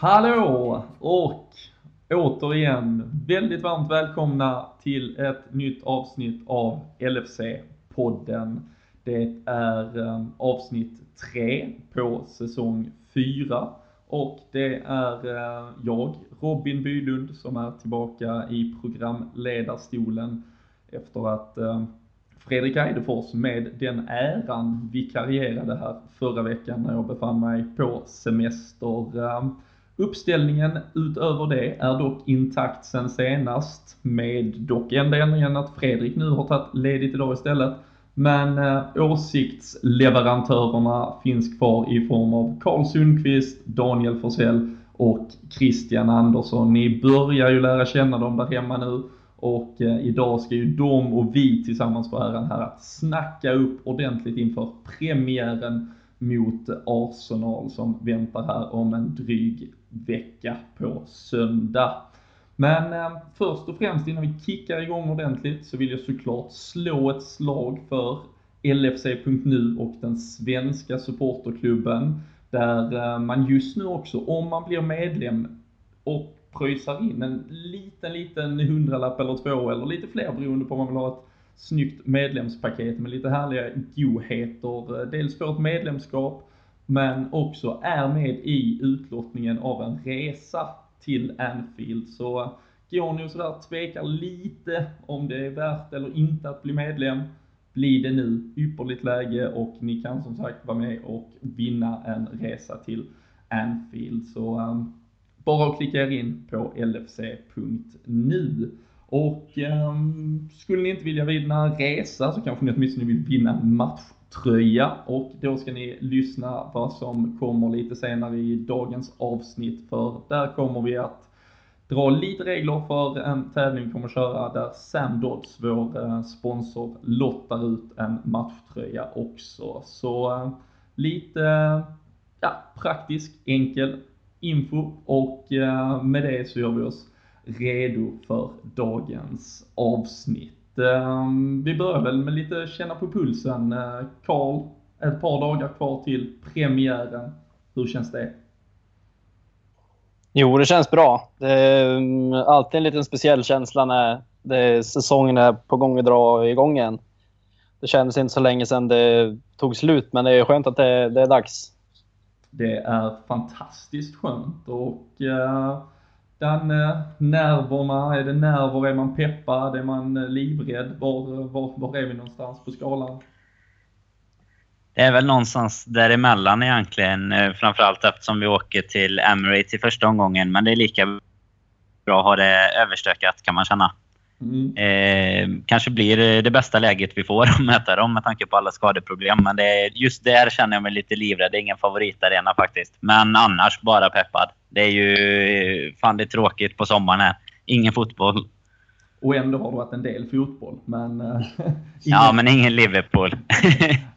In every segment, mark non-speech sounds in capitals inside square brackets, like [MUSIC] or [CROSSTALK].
Hallå och återigen väldigt varmt välkomna till ett nytt avsnitt av LFC-podden. Det är ehm, avsnitt 3 på säsong 4 och det är eh, jag, Robin Bylund, som är tillbaka i programledarstolen efter att ehm, Fredrik Eidefors med den äran vikarierade här förra veckan när jag befann mig på semester. Ehm, uppställningen utöver det är dock intakt sen senast med dock enda ändringen att Fredrik nu har tagit ledigt idag istället. Men eh, åsiktsleverantörerna finns kvar i form av Karl Sundqvist, Daniel Forsell och Christian Andersson. Ni börjar ju lära känna dem där hemma nu och eh, idag ska ju de och vi tillsammans få äran här att snacka upp ordentligt inför premiären mot Arsenal som väntar här om en dryg vecka på söndag. Men eh, först och främst innan vi kickar igång ordentligt så vill jag såklart slå ett slag för LFC.nu och den svenska supporterklubben där eh, man just nu också, om man blir medlem och pröjsar in en liten, liten hundralapp eller två eller lite fler beroende på om man vill ha ett snyggt medlemspaket med lite härliga godheter. Eh, dels för ett medlemskap men också är med i utlottningen av en resa till Anfield. Så går ni och sådär tvekar lite om det är värt eller inte att bli medlem, blir det nu ypperligt läge och ni kan som sagt vara med och vinna en resa till Anfield. Så um, bara att klicka er in på lfc.nu. Och um, skulle ni inte vilja vinna en resa så kanske ni åtminstone vill vinna en tröja och då ska ni lyssna vad som kommer lite senare i dagens avsnitt för där kommer vi att dra lite regler för en tävling vi kommer att köra där Sam Dodds, vår eh, sponsor, lottar ut en matchtröja också. Så eh, lite eh, ja, praktisk, enkel info och med det så gör vi oss redo för dagens avsnitt. Ehm, vi börjar väl med lite känna på pulsen. Eh, Karl, ett par dagar kvar till premiären. Hur känns det? Jo, det känns bra. Det är mm, alltid en liten speciell känsla när det, säsongen är på gång att dra igång igen. Det kändes inte så länge sedan det tog slut, men det är skönt att det, det är dags. Det är fantastiskt skönt och uh den eh, nerverna, är det nerver, är man peppad, är man eh, livrädd? Var, eh, var, var är vi någonstans på skalan? Det är väl någonstans däremellan egentligen, eh, framförallt eftersom vi åker till Emirates i första omgången. Men det är lika bra att ha det överstökat kan man känna. Mm. Eh, kanske blir det bästa läget vi får [LAUGHS] att möta dem med tanke på alla skadeproblem. Men det just där känner jag mig lite livrädd. Det är ingen favoritarena faktiskt. Men annars bara peppad. Det är ju fan det är tråkigt på sommaren här. Ingen fotboll. Och ändå har det varit en del fotboll. Men, [LAUGHS] äh, ja, men ingen Liverpool. [LAUGHS]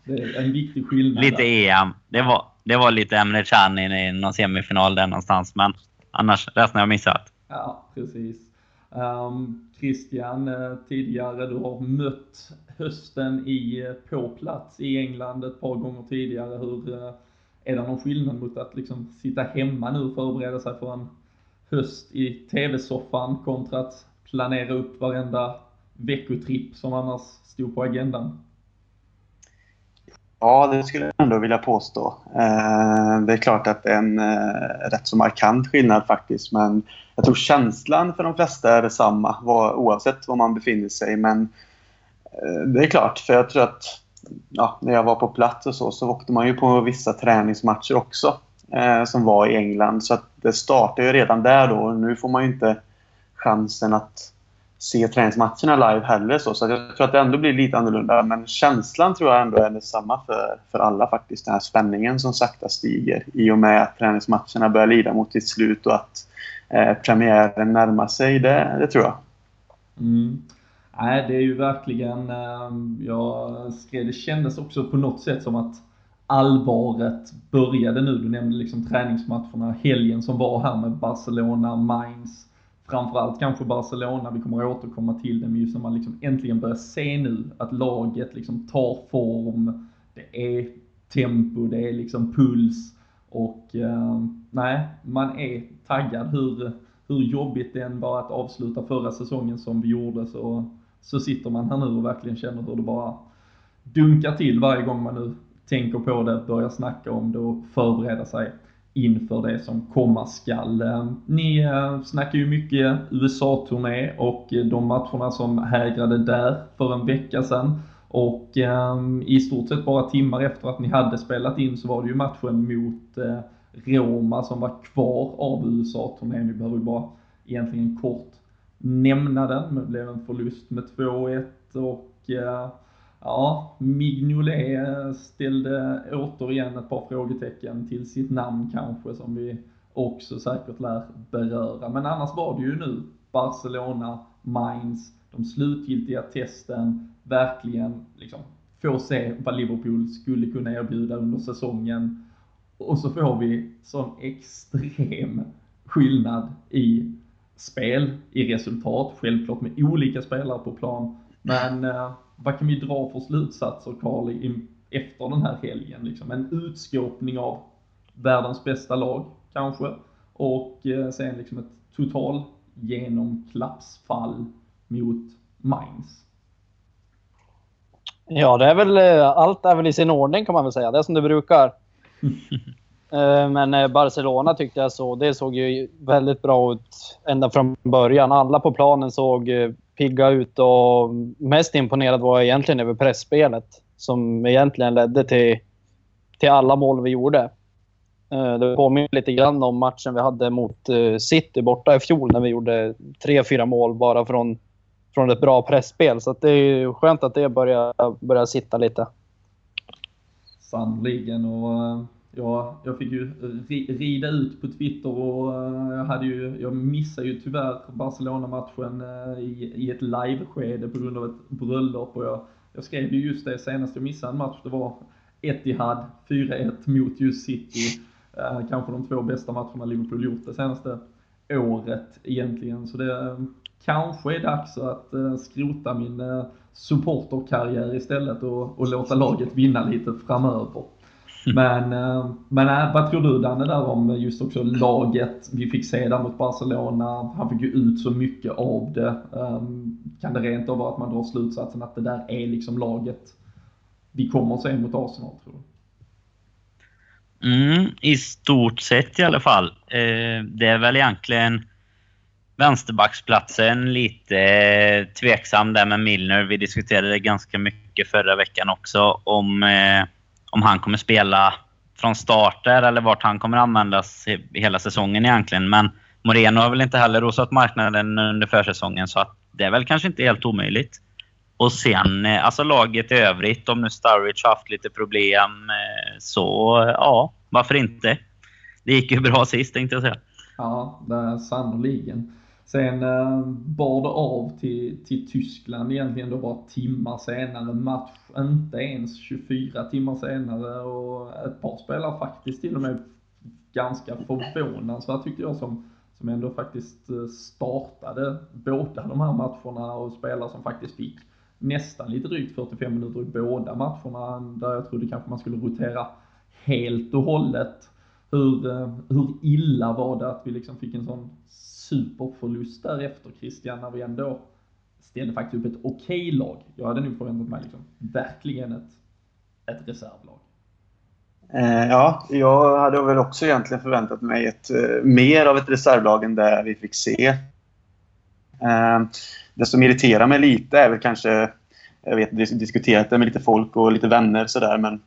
det är en viktig skillnad. Lite EM. Det var, det var lite Emre Can i någon semifinal där någonstans. Men annars, resten har jag missat. Ja, precis. Um, Christian, eh, tidigare, du har mött hösten i, eh, på plats i England ett par gånger tidigare. Hur, eh, är det någon skillnad mot att liksom sitta hemma nu och förbereda sig för en höst i tv-soffan kontra att planera upp varenda veckotripp som annars stod på agendan? Ja, det skulle jag ändå vilja påstå. Eh, det är klart att det är en eh, rätt så markant skillnad faktiskt. Men jag tror känslan för de flesta är detsamma oavsett var man befinner sig. Men eh, det är klart, för jag tror att ja, när jag var på plats och så, så åkte man ju på vissa träningsmatcher också. Som var i England. Så det startade ju redan där då. Nu får man ju inte chansen att se träningsmatcherna live heller. Så, så jag tror att det ändå blir lite annorlunda. Men känslan tror jag ändå är densamma för, för alla faktiskt. Den här spänningen som sakta stiger i och med att träningsmatcherna börjar lida mot sitt slut och att eh, premiären närmar sig. Det, det tror jag. Mm. Nej, det är ju verkligen, ehm, jag skrev, det kändes också på något sätt som att allvaret började nu. Du nämnde liksom träningsmatcherna, helgen som var här med Barcelona, Mainz, framförallt kanske Barcelona, vi kommer att återkomma till det, men just när man liksom äntligen börjar se nu att laget liksom tar form, det är tempo, det är liksom puls och eh, nej, man är taggad. Hur, hur jobbigt det än var att avsluta förra säsongen som vi gjorde så, så sitter man här nu och verkligen känner hur det bara dunkar till varje gång man nu tänker på det, börjar snacka om det och förbereda sig inför det som komma skall. Eh, ni eh, snackar ju mycket USA-turné och eh, de matcherna som hägrade där för en vecka sedan. Och i stort sett bara timmar efter att ni hade spelat in så var det ju matchen mot Roma som var kvar av USA-turnén. Vi behöver ju bara egentligen kort nämna den. Det blev en förlust med 2-1 och ja, Mignolet ställde återigen ett par frågetecken till sitt namn kanske som vi också säkert lär beröra. Men annars var det ju nu Barcelona, Mainz, de slutgiltiga testen, verkligen liksom få se vad Liverpool skulle kunna erbjuda under säsongen. Och så får vi sån extrem skillnad i spel, i resultat, självklart med olika spelare på plan. Men eh, vad kan vi dra för slutsatser, Carl, efter den här helgen? Liksom en utskåpning av världens bästa lag, kanske. Och eh, sen liksom ett total genomklappsfall mot Mainz. Ja, det är väl, eh, allt är väl i sin ordning kan man väl säga. Det är som det brukar. [LAUGHS] Eh, men Barcelona tyckte jag så. Det såg ju väldigt bra ut ända från början. Alla på planen såg pigga ut och mest imponerad var jag egentligen över pressspelet som egentligen ledde till, till alla mål vi gjorde. Eh, det påminner lite grann om matchen vi hade mot eh, City borta i fjol när vi gjorde tre, fyra mål bara från från ett bra pressspel. Så det är skönt att det börjar, börjar sitta lite. Sannoliken. Och, eh, ja, jag fick ju rida ut på Twitter och eh, jag, hade ju, jag missade ju tyvärr Barcelona-matchen eh, i, i ett liveskede på grund av ett bröllop. Och jag, jag skrev ju just det senast jag missade en match. Det var Etihad 4-1 mot just City. Eh, kanske de två bästa matcherna Liverpool gjort det senaste året egentligen. Så det kanske är dags att skrota min supporterkarriär istället och, och låta laget vinna lite framöver. [LAUGHS] Men, eh, men äh, vad tror du Danne där om just också laget vi fick se där mot Barcelona? Han fick ju ut så mycket av det. Ehm, kan det rent av vara att man drar slutsatsen att det där är liksom laget vi kommer att se mot Arsenal tror du? Mm, I stort sett i alla fall. Eh, det är väl egentligen vänsterbacksplatsen lite eh, tveksam där med Milner. Vi diskuterade ganska mycket förra veckan också om, eh, om han kommer spela från start eller vart han kommer användas hela säsongen egentligen. Men Moreno har väl inte heller rosat marknaden under försäsongen så att det är väl kanske inte helt omöjligt. Och sen eh, alltså laget i övrigt, om nu Sturridge har haft lite problem eh, så ja, varför inte? Det gick ju bra sist tänkte jag säga. Ja, det är sannoliken. Sen eh, bar det av till, till Tyskland egentligen då bara timmar senare. Match inte ens 24 timmar senare och ett par spelare faktiskt till och med ganska förvånansvärt tyckte jag som, som ändå faktiskt eh, startade båda de här matcherna och spelare som faktiskt fick nästan lite drygt 45 minuter i båda matcherna där jag trodde kanske man skulle rotera helt och hållet. Hur, eh, hur illa var det att vi liksom fick en sån superförlust därefter Christian, när vi ändå ställde faktiskt upp ett okej okay lag. Jag hade nog förväntat mig liksom, verkligen ett, ett reservlag. Eh, ja, jag hade väl också egentligen förväntat mig ett, eh, mer av ett reservlag än det vi fick se. Eh, det som irriterar mig lite är väl kanske, jag vet diskuterat det med lite folk och lite vänner sådär, men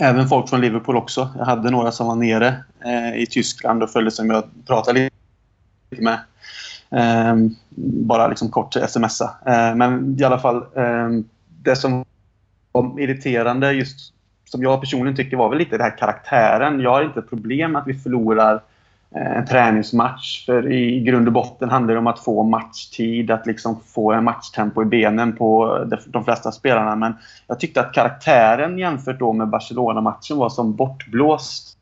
även folk från Liverpool också. Jag hade några som var nere eh, i Tyskland och följde som jag pratade lite med. Eh, bara liksom kort smsa. Eh, men i alla fall, eh, det som var irriterande just som jag personligen tycker var väl lite den här karaktären. Jag har inte problem med att vi förlorar eh, en träningsmatch. För i grund och botten handlar det om att få matchtid, att liksom få en matchtempo i benen på de flesta spelarna. Men jag tyckte att karaktären jämfört då med Barcelona-matchen var som bortblåst.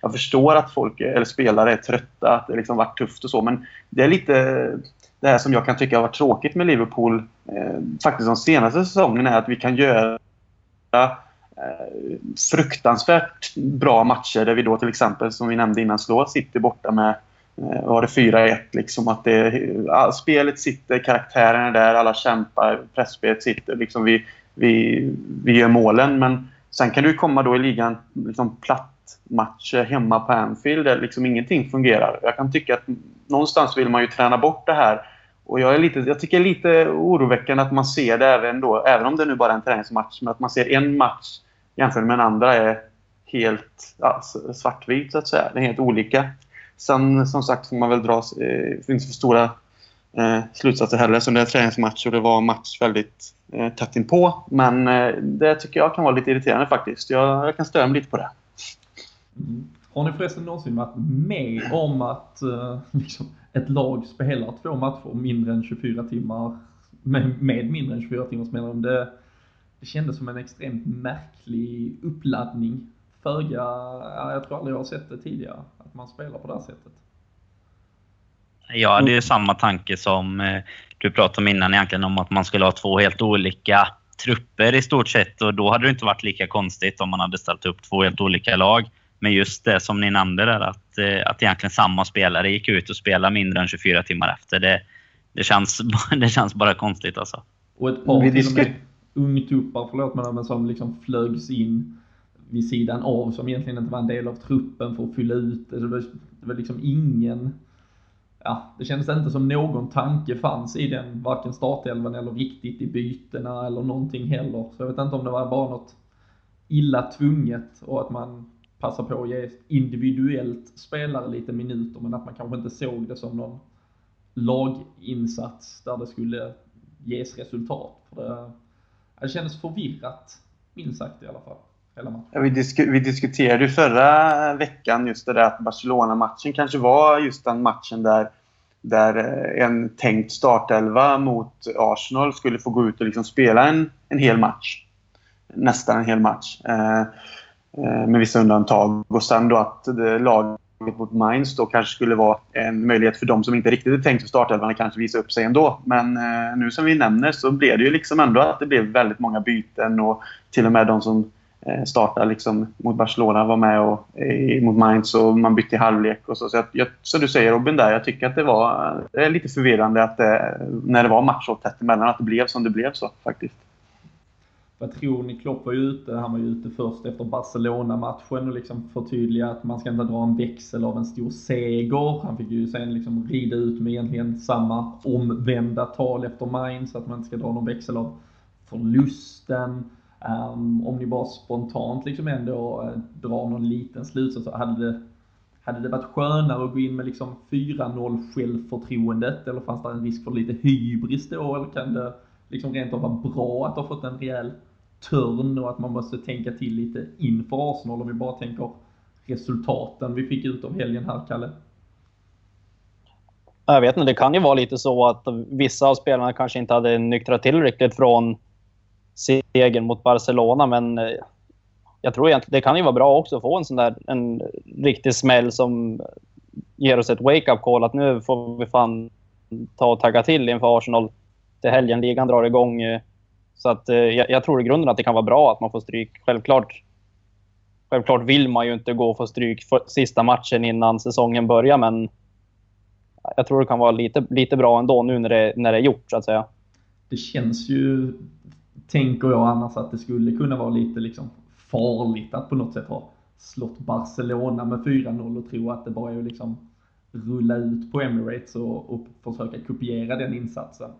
Jag förstår att folk, eller spelare är trötta, att det liksom varit tufft och så, men det är lite det här som jag kan tycka har varit tråkigt med Liverpool eh, faktiskt de senaste säsongerna är att vi kan göra Eh, fruktansvärt bra matcher där vi då till exempel, som vi nämnde innan, slår City borta med eh, var det 4-1 liksom. Att det, spelet sitter, karaktären är där, alla kämpar, pressspelet sitter. Liksom vi, vi, vi gör målen. Men sen kan du komma då i ligan liksom platt matcher hemma på Anfield där liksom ingenting fungerar. Jag kan tycka att någonstans vill man ju träna bort det här. Och jag, är lite, jag tycker det är lite oroväckande att man ser det även då, även om det nu bara är en träningsmatch, men att man ser en match jämfört med den andra är helt ja, svartvit så att säga. Det är helt olika. Sen som sagt får man väl dra, eh, finns för stora eh, slutsatser heller. Så det är en träningsmatch och det var match väldigt eh, tätt inpå. Men eh, det tycker jag kan vara lite irriterande faktiskt. Jag, jag kan störa mig lite på det. Mm. Har ni förresten någonsin varit med om att eh, liksom, ett lag spelar två matcher mindre än 24 timmar med, med mindre än 24 timmars mellanrum? Det, det kändes som en extremt märklig uppladdning. Föga, jag tror aldrig jag har sett det tidigare, att man spelar på det här sättet. Jag hade ju samma tanke som eh, du pratade om innan egentligen, om att man skulle ha två helt olika trupper i stort sett. Och då hade det inte varit lika konstigt om man hade ställt upp två helt olika lag. Men just det som ni nämnde där, att, eh, att egentligen samma spelare gick ut och spelade mindre än 24 timmar efter. Det, det, känns, [LAUGHS] det känns bara konstigt alltså. Och ett par till och med ungtuppar, förlåt mig, men som liksom flögs in vid sidan av som egentligen inte var en del av truppen för att fylla ut det. Det var, det var liksom ingen, ja, det kändes inte som någon tanke fanns i den, varken startelvan eller riktigt i bytena eller någonting heller. Så jag vet inte om det var bara något illa tvunget och att man passa på att ge individuellt spelare lite minuter men att man kanske inte såg det som någon laginsats där det skulle ges resultat. För det, det kändes förvirrat, minst sagt i alla fall. Ja, vi, disku vi diskuterade ju förra veckan just det där att Barcelona-matchen kanske var just den matchen där, där eh, en tänkt startelva mot Arsenal skulle få gå ut och liksom spela en, en hel match. Nästan en hel match. Eh, Eh, med vissa undantag. Och sen då att det, laget mot Mainz då kanske skulle vara en möjlighet för de som inte riktigt är tänkt för startelvan att kanske visa upp sig ändå. Men eh, nu som vi nämner så blev det ju liksom ändå att det blev väldigt många byten och till och med de som eh, startade liksom mot Barcelona var med och, eh, mot Mainz och man bytte i halvlek och så. Så, jag, som du säger Robin där, jag tycker att det var det är lite förvirrande att det, när det var match så tätt emellan att det blev som det blev så faktiskt. Vad tror ni? Klopp var ju ute, han var ju ute först efter Barcelona-matchen och liksom förtydliga att man ska inte dra en växel av en stor seger. Han fick ju sen liksom rida ut med egentligen samma omvända tal efter Mainz, att man inte ska dra någon växel av förlusten. Um, om ni bara spontant liksom ändå eh, drar någon liten slutsats så hade det, hade det varit skönare att gå in med liksom 4-0 självförtroendet eller fanns det en risk för lite hybris då eller kan det liksom rent av vara bra att ha fått en rejäl törn och att man måste tänka till lite inför Arsenal om vi bara tänker resultaten vi fick ut av helgen här, Kalle? Jag vet inte, det kan ju vara lite så att vissa av spelarna kanske inte hade nyktrat till riktigt från segern mot Barcelona, men eh, jag tror egentligen det kan ju vara bra också att få en sån där en riktig smäll som ger oss ett wake-up call att nu får vi fan ta och tagga till inför Arsenal till helgen. Ligan drar igång eh, så att, eh, jag, jag, tror i grunden att det kan vara bra att man får stryk. Självklart, självklart vill man ju inte gå och få stryk för sista matchen innan säsongen börjar, men jag tror det kan vara lite, lite bra ändå nu när det, när det är gjort, så att säga. Det känns ju, tänker jag annars, att det skulle kunna vara lite liksom farligt att på något sätt ha slått Barcelona med 4-0 och tro att det bara är att liksom rulla ut på Emirates och, och försöka kopiera den insatsen.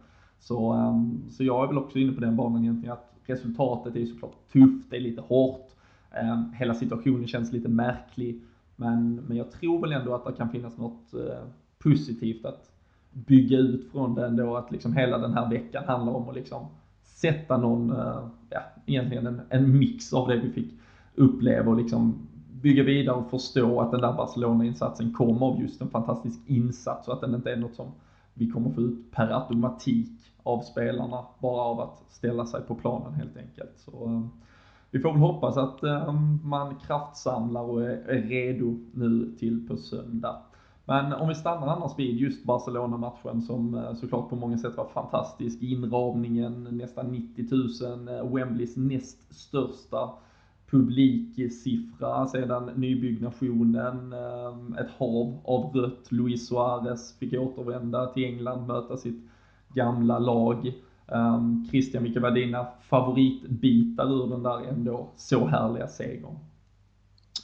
Så, ehm, så jag är väl också inne på den banan egentligen att resultatet är såklart tufft, det är lite hårt. Ehm, hela situationen känns lite märklig. Men, men jag tror väl ändå att det kan finnas något eh, positivt att bygga ut från den då, Att liksom hela den här veckan handlar om att liksom sätta någon, eh, ja, egentligen en, en mix av det vi fick uppleva och liksom bygga vidare och förstå att den där Barcelona-insatsen kom av just en fantastisk insats och att den inte är något som vi kommer få ut per automatik av spelarna bara av att ställa sig på planen helt enkelt. Så, eh, vi får väl hoppas att eh, man kraftsamlar och är redo nu till på söndag. Men om vi stannar annars vid just Barcelona-matchen som eh, såklart på många sätt var fantastisk. Inramningen, nästan 90 000, Wembleys näst största publiksiffra sedan nybyggnationen. Ehm, ett hav av rött. Luis Suarez fick återvända till England, möta sitt gamla lag. Ehm, Christian, vilka var dina favoritbitar ur den där ändå så härliga segern?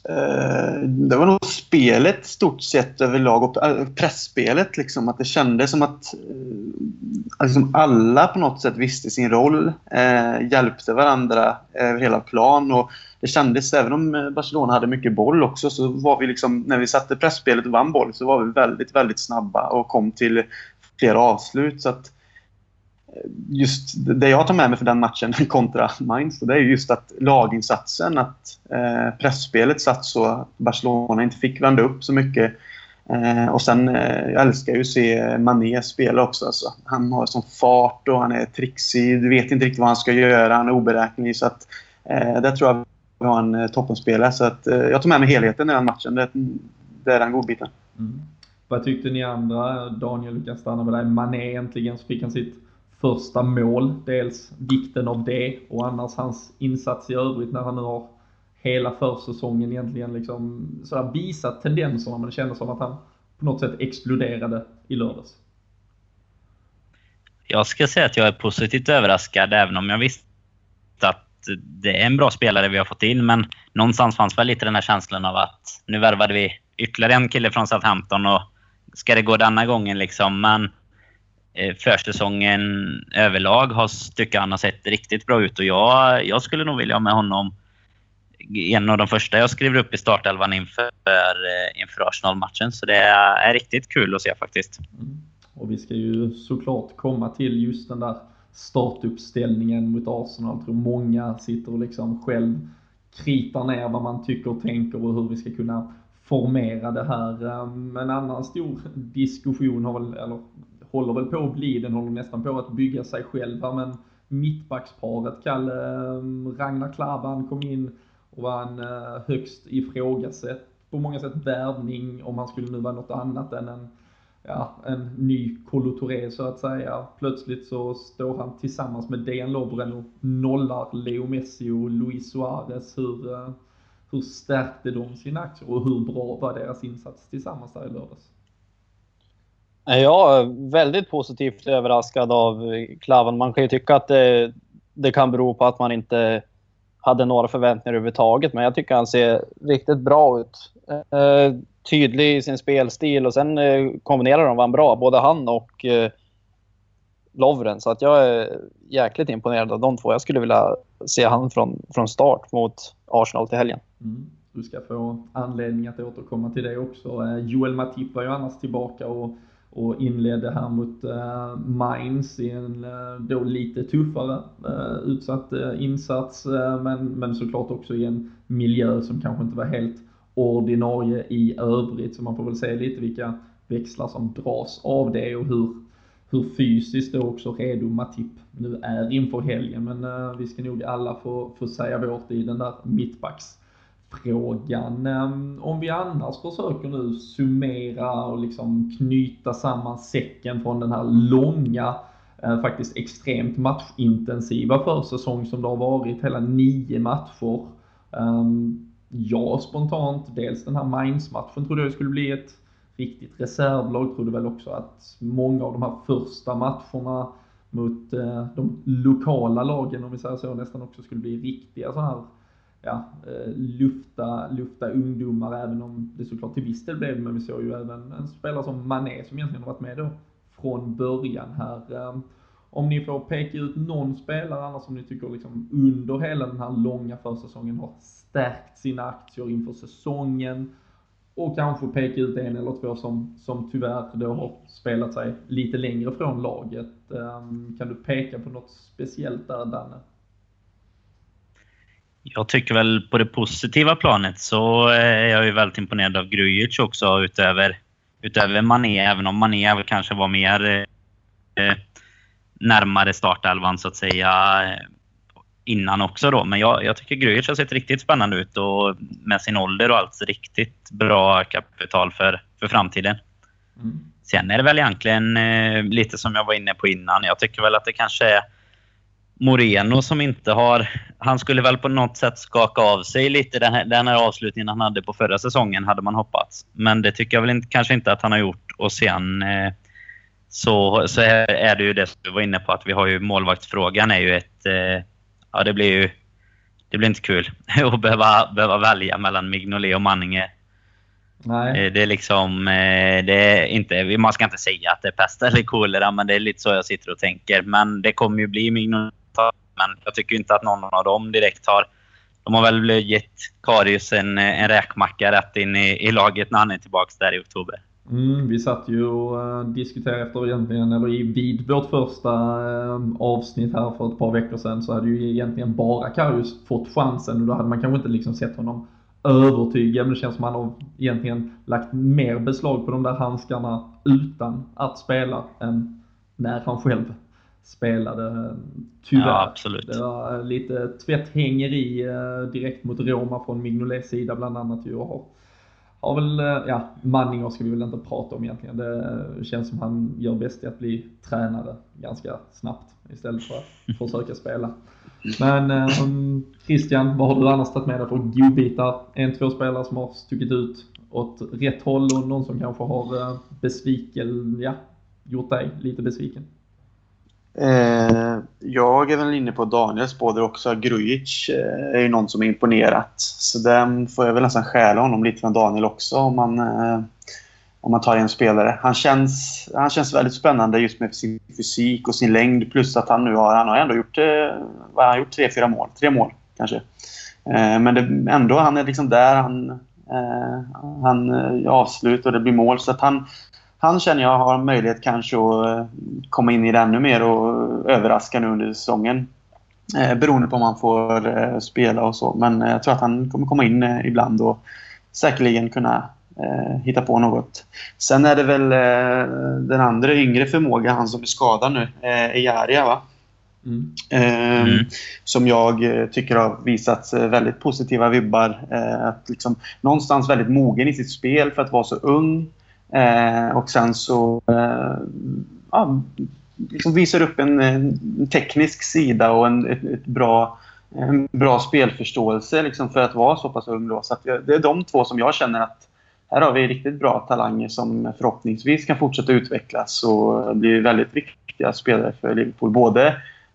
Eh, det var nog spelet stort sett överlag och eh, pressspelet liksom. Att det kändes som eh, att liksom alla på något sätt visste sin roll. Eh, hjälpte varandra över hela plan och det kändes, även om Barcelona hade mycket boll också, så var vi liksom, när vi satte pressspelet och vann boll så var vi väldigt, väldigt snabba och kom till flera avslut. Så att just det jag tar med mig för den matchen [LAUGHS] kontra Mainz, det är just att laginsatsen, att eh, pressspelet satt så att Barcelona inte fick vända upp så mycket. Eh, och sen, eh, jag älskar ju att se Mané spela också. Alltså. Han har sån fart och han är trixig. Du vet inte riktigt vad han ska göra. Han är oberäknelig. Så att, eh, där tror jag vi har en eh, toppenspelare. Så att, eh, jag tar med mig helheten i den matchen. Det, det är den godbiten. Mm. Vad tyckte ni andra? Daniel, vi kan stanna med dig. Mané äntligen så fick han sitt första mål. Dels vikten av det och annars hans insats i övrigt när han nu har hela försäsongen egentligen liksom sådär visat tendenserna men det kändes som att han på något sätt exploderade i lördags. Jag ska säga att jag är positivt överraskad även om jag visste att det är en bra spelare vi har fått in men någonstans fanns väl lite den här känslan av att nu värvade vi ytterligare en kille från Southampton och ska det gå denna gången liksom? Men Eh, försäsongen överlag har, tycker han har sett riktigt bra ut och jag, jag skulle nog vilja ha med honom en av de första jag skriver upp i startelvan inför, eh, inför Arsenal-matchen. Så det är riktigt kul att se faktiskt. Mm. Och vi ska ju såklart komma till just den där startuppställningen mot Arsenal. Jag tror många sitter och liksom själv kritar ner vad man tycker och tänker och hur vi ska kunna formera det här. Eh, en annan stor diskussion har väl, eller håller väl på att bli, den håller nästan på att bygga sig själv här, men mittbacksparet, Kalle, ehm, Ragnar Klavan kom in och var en eh, högst ifrågasatt på många sätt värvning om han skulle nu vara något annat än en, ja, en ny Kolo så att säga. Plötsligt så står han tillsammans med Dejan Lovren och nollar Leo Messi och Luis Suarez. Hur, eh, hur stärkte de sina aktier och hur bra var deras insats tillsammans där i lördags? Eh, jag är väldigt positivt överraskad av Klavan. Man kan ju tycka att det, det, kan bero på att man inte hade några förväntningar överhuvudtaget, men jag tycker han ser riktigt bra ut. Eh, tydlig i sin spelstil och sen eh, kombinerar de varandra bra, både han och eh, Lovren. Så att jag är jäkligt imponerad av de två. Jag skulle vilja se han från, från start mot Arsenal till helgen. Mm. Du ska få anledning att återkomma till det också. Eh, Joel Matip var ju annars tillbaka och och inledde här mot uh, Mainz i en uh, då lite tuffare uh, utsatt insats men, men såklart också i en miljö som kanske inte var helt ordinarie i övrigt. Så man får väl se lite vilka växlar som dras av det och hur, hur fysiskt då också redo Matip nu är inför helgen. Men vi ska nog alla få, få säga vårt i den där mittbacks frågan. Ehm, om vi annars försöker nu summera och liksom knyta samman säcken från den här långa, eh, faktiskt extremt matchintensiva försäsong som det har varit, hela nio matcher. Ehm, jag spontant, dels den här Mainz-matchen trodde jag skulle bli ett riktigt reservlag. Trodde väl också att många av de här första matcherna mot eh, de lokala lagen, om vi säger så, nästan också skulle bli riktiga så här ja, eh, lufta, lufta ungdomar, även om det såklart till viss del blev men vi såg ju även en spelare som Mané som egentligen har varit med då från början här. Eh, om ni får peka ut någon spelare annars som ni tycker liksom under hela den här långa försäsongen har stärkt sina aktier inför säsongen och kanske peka ut en eller två som, som tyvärr då har spelat sig lite längre från laget. Eh, kan du peka på något speciellt där, Danne? Jag tycker väl på det positiva planet så är jag ju väldigt imponerad av Grujic också utöver, utöver Mané. Även om Mané kanske var mer eh, närmare startelvan så att säga innan också då. Men jag, jag tycker Grujic har sett riktigt spännande ut och med sin ålder och allt riktigt bra kapital för, för framtiden. Mm. Sen är det väl egentligen eh, lite som jag var inne på innan. Jag tycker väl att det kanske är Moreno som inte har... Han skulle väl på något sätt skaka av sig lite den här, den här avslutningen han hade på förra säsongen, hade man hoppats. Men det tycker jag väl inte, kanske inte att han har gjort. Och sen eh, så, så är det ju det som du var inne på, att vi har ju målvaktsfrågan är ju ett... Eh, ja, det blir ju... Det blir inte kul [LAUGHS] att behöva, behöva välja mellan Mignolet och Manninge. Nej. Eh, det är liksom... Eh, det är inte, man ska inte säga att det är pest eller kolera, men det är lite så jag sitter och tänker. Men det kommer ju bli Mignolet men jag tycker inte att någon av dem direkt har... De har väl gett Karius en, en räkmacka rätt in i, i laget när han är tillbaka där i oktober. Mm, vi satt ju och eh, diskuterade efter egentligen, eller i, vid vårt första eh, avsnitt här för ett par veckor sedan så hade ju egentligen bara Karius fått chansen och då hade man kanske inte liksom sett honom övertyga. Men det känns som att han har egentligen lagt mer beslag på de där handskarna utan att spela än när han själv spelade. Tyvärr. Ja, absolut. Det var lite tvätthängeri uh, direkt mot Roma från Mignolets sida bland annat ju. Har har väl, eh, ja, Manninger ska vi väl inte prata om egentligen. Det känns som han gör bäst i att bli tränare ganska snabbt istället för att [LAUGHS] försöka spela. Men Christian, vad har du annars tagit med dig för godbitar? En, två spelare som har stuckit ut åt rätt håll och någon som kanske har besviken, ja, gjort dig lite besviken? Eh, jag är väl inne på Daniels spår också. Grujic eh, är ju någon som är imponerat. Så den får jag väl nästan stjäla honom lite från Daniel också om man, eh, om man tar en spelare. Han känns, han känns väldigt spännande just med sin fysik och sin längd. Plus att han nu har, han har ändå gjort, eh, vad har han gjort? Tre, fyra mål. Tre mål kanske. Eh, men det, ändå, han är liksom där. Han, eh, han avslutar och det blir mål. Så att han, han känner jag har möjlighet kanske att eh, komma in i det ännu mer och överraska nu under säsongen. Eh, beroende på om han får eh, spela och så. Men jag tror att han kommer komma in eh, ibland och säkerligen kunna eh, hitta på något. Sen är det väl eh, den andra yngre förmåga, han som är skadad nu, eh, Ejaria va? Mm. Ehm, mm. Som jag tycker har visat väldigt positiva vibbar. att liksom, någonstans väldigt mogen i sitt spel för att vara så ung. Eh, och sen så eh, ja, liksom visar upp en, en, teknisk sida och en, ett, ett bra, en bra spelförståelse liksom för att vara så pass ung. Då. Så det är de två som jag känner att här har vi riktigt bra talanger som förhoppningsvis kan fortsätta utvecklas och bli väldigt viktiga spelare för Liverpool. Både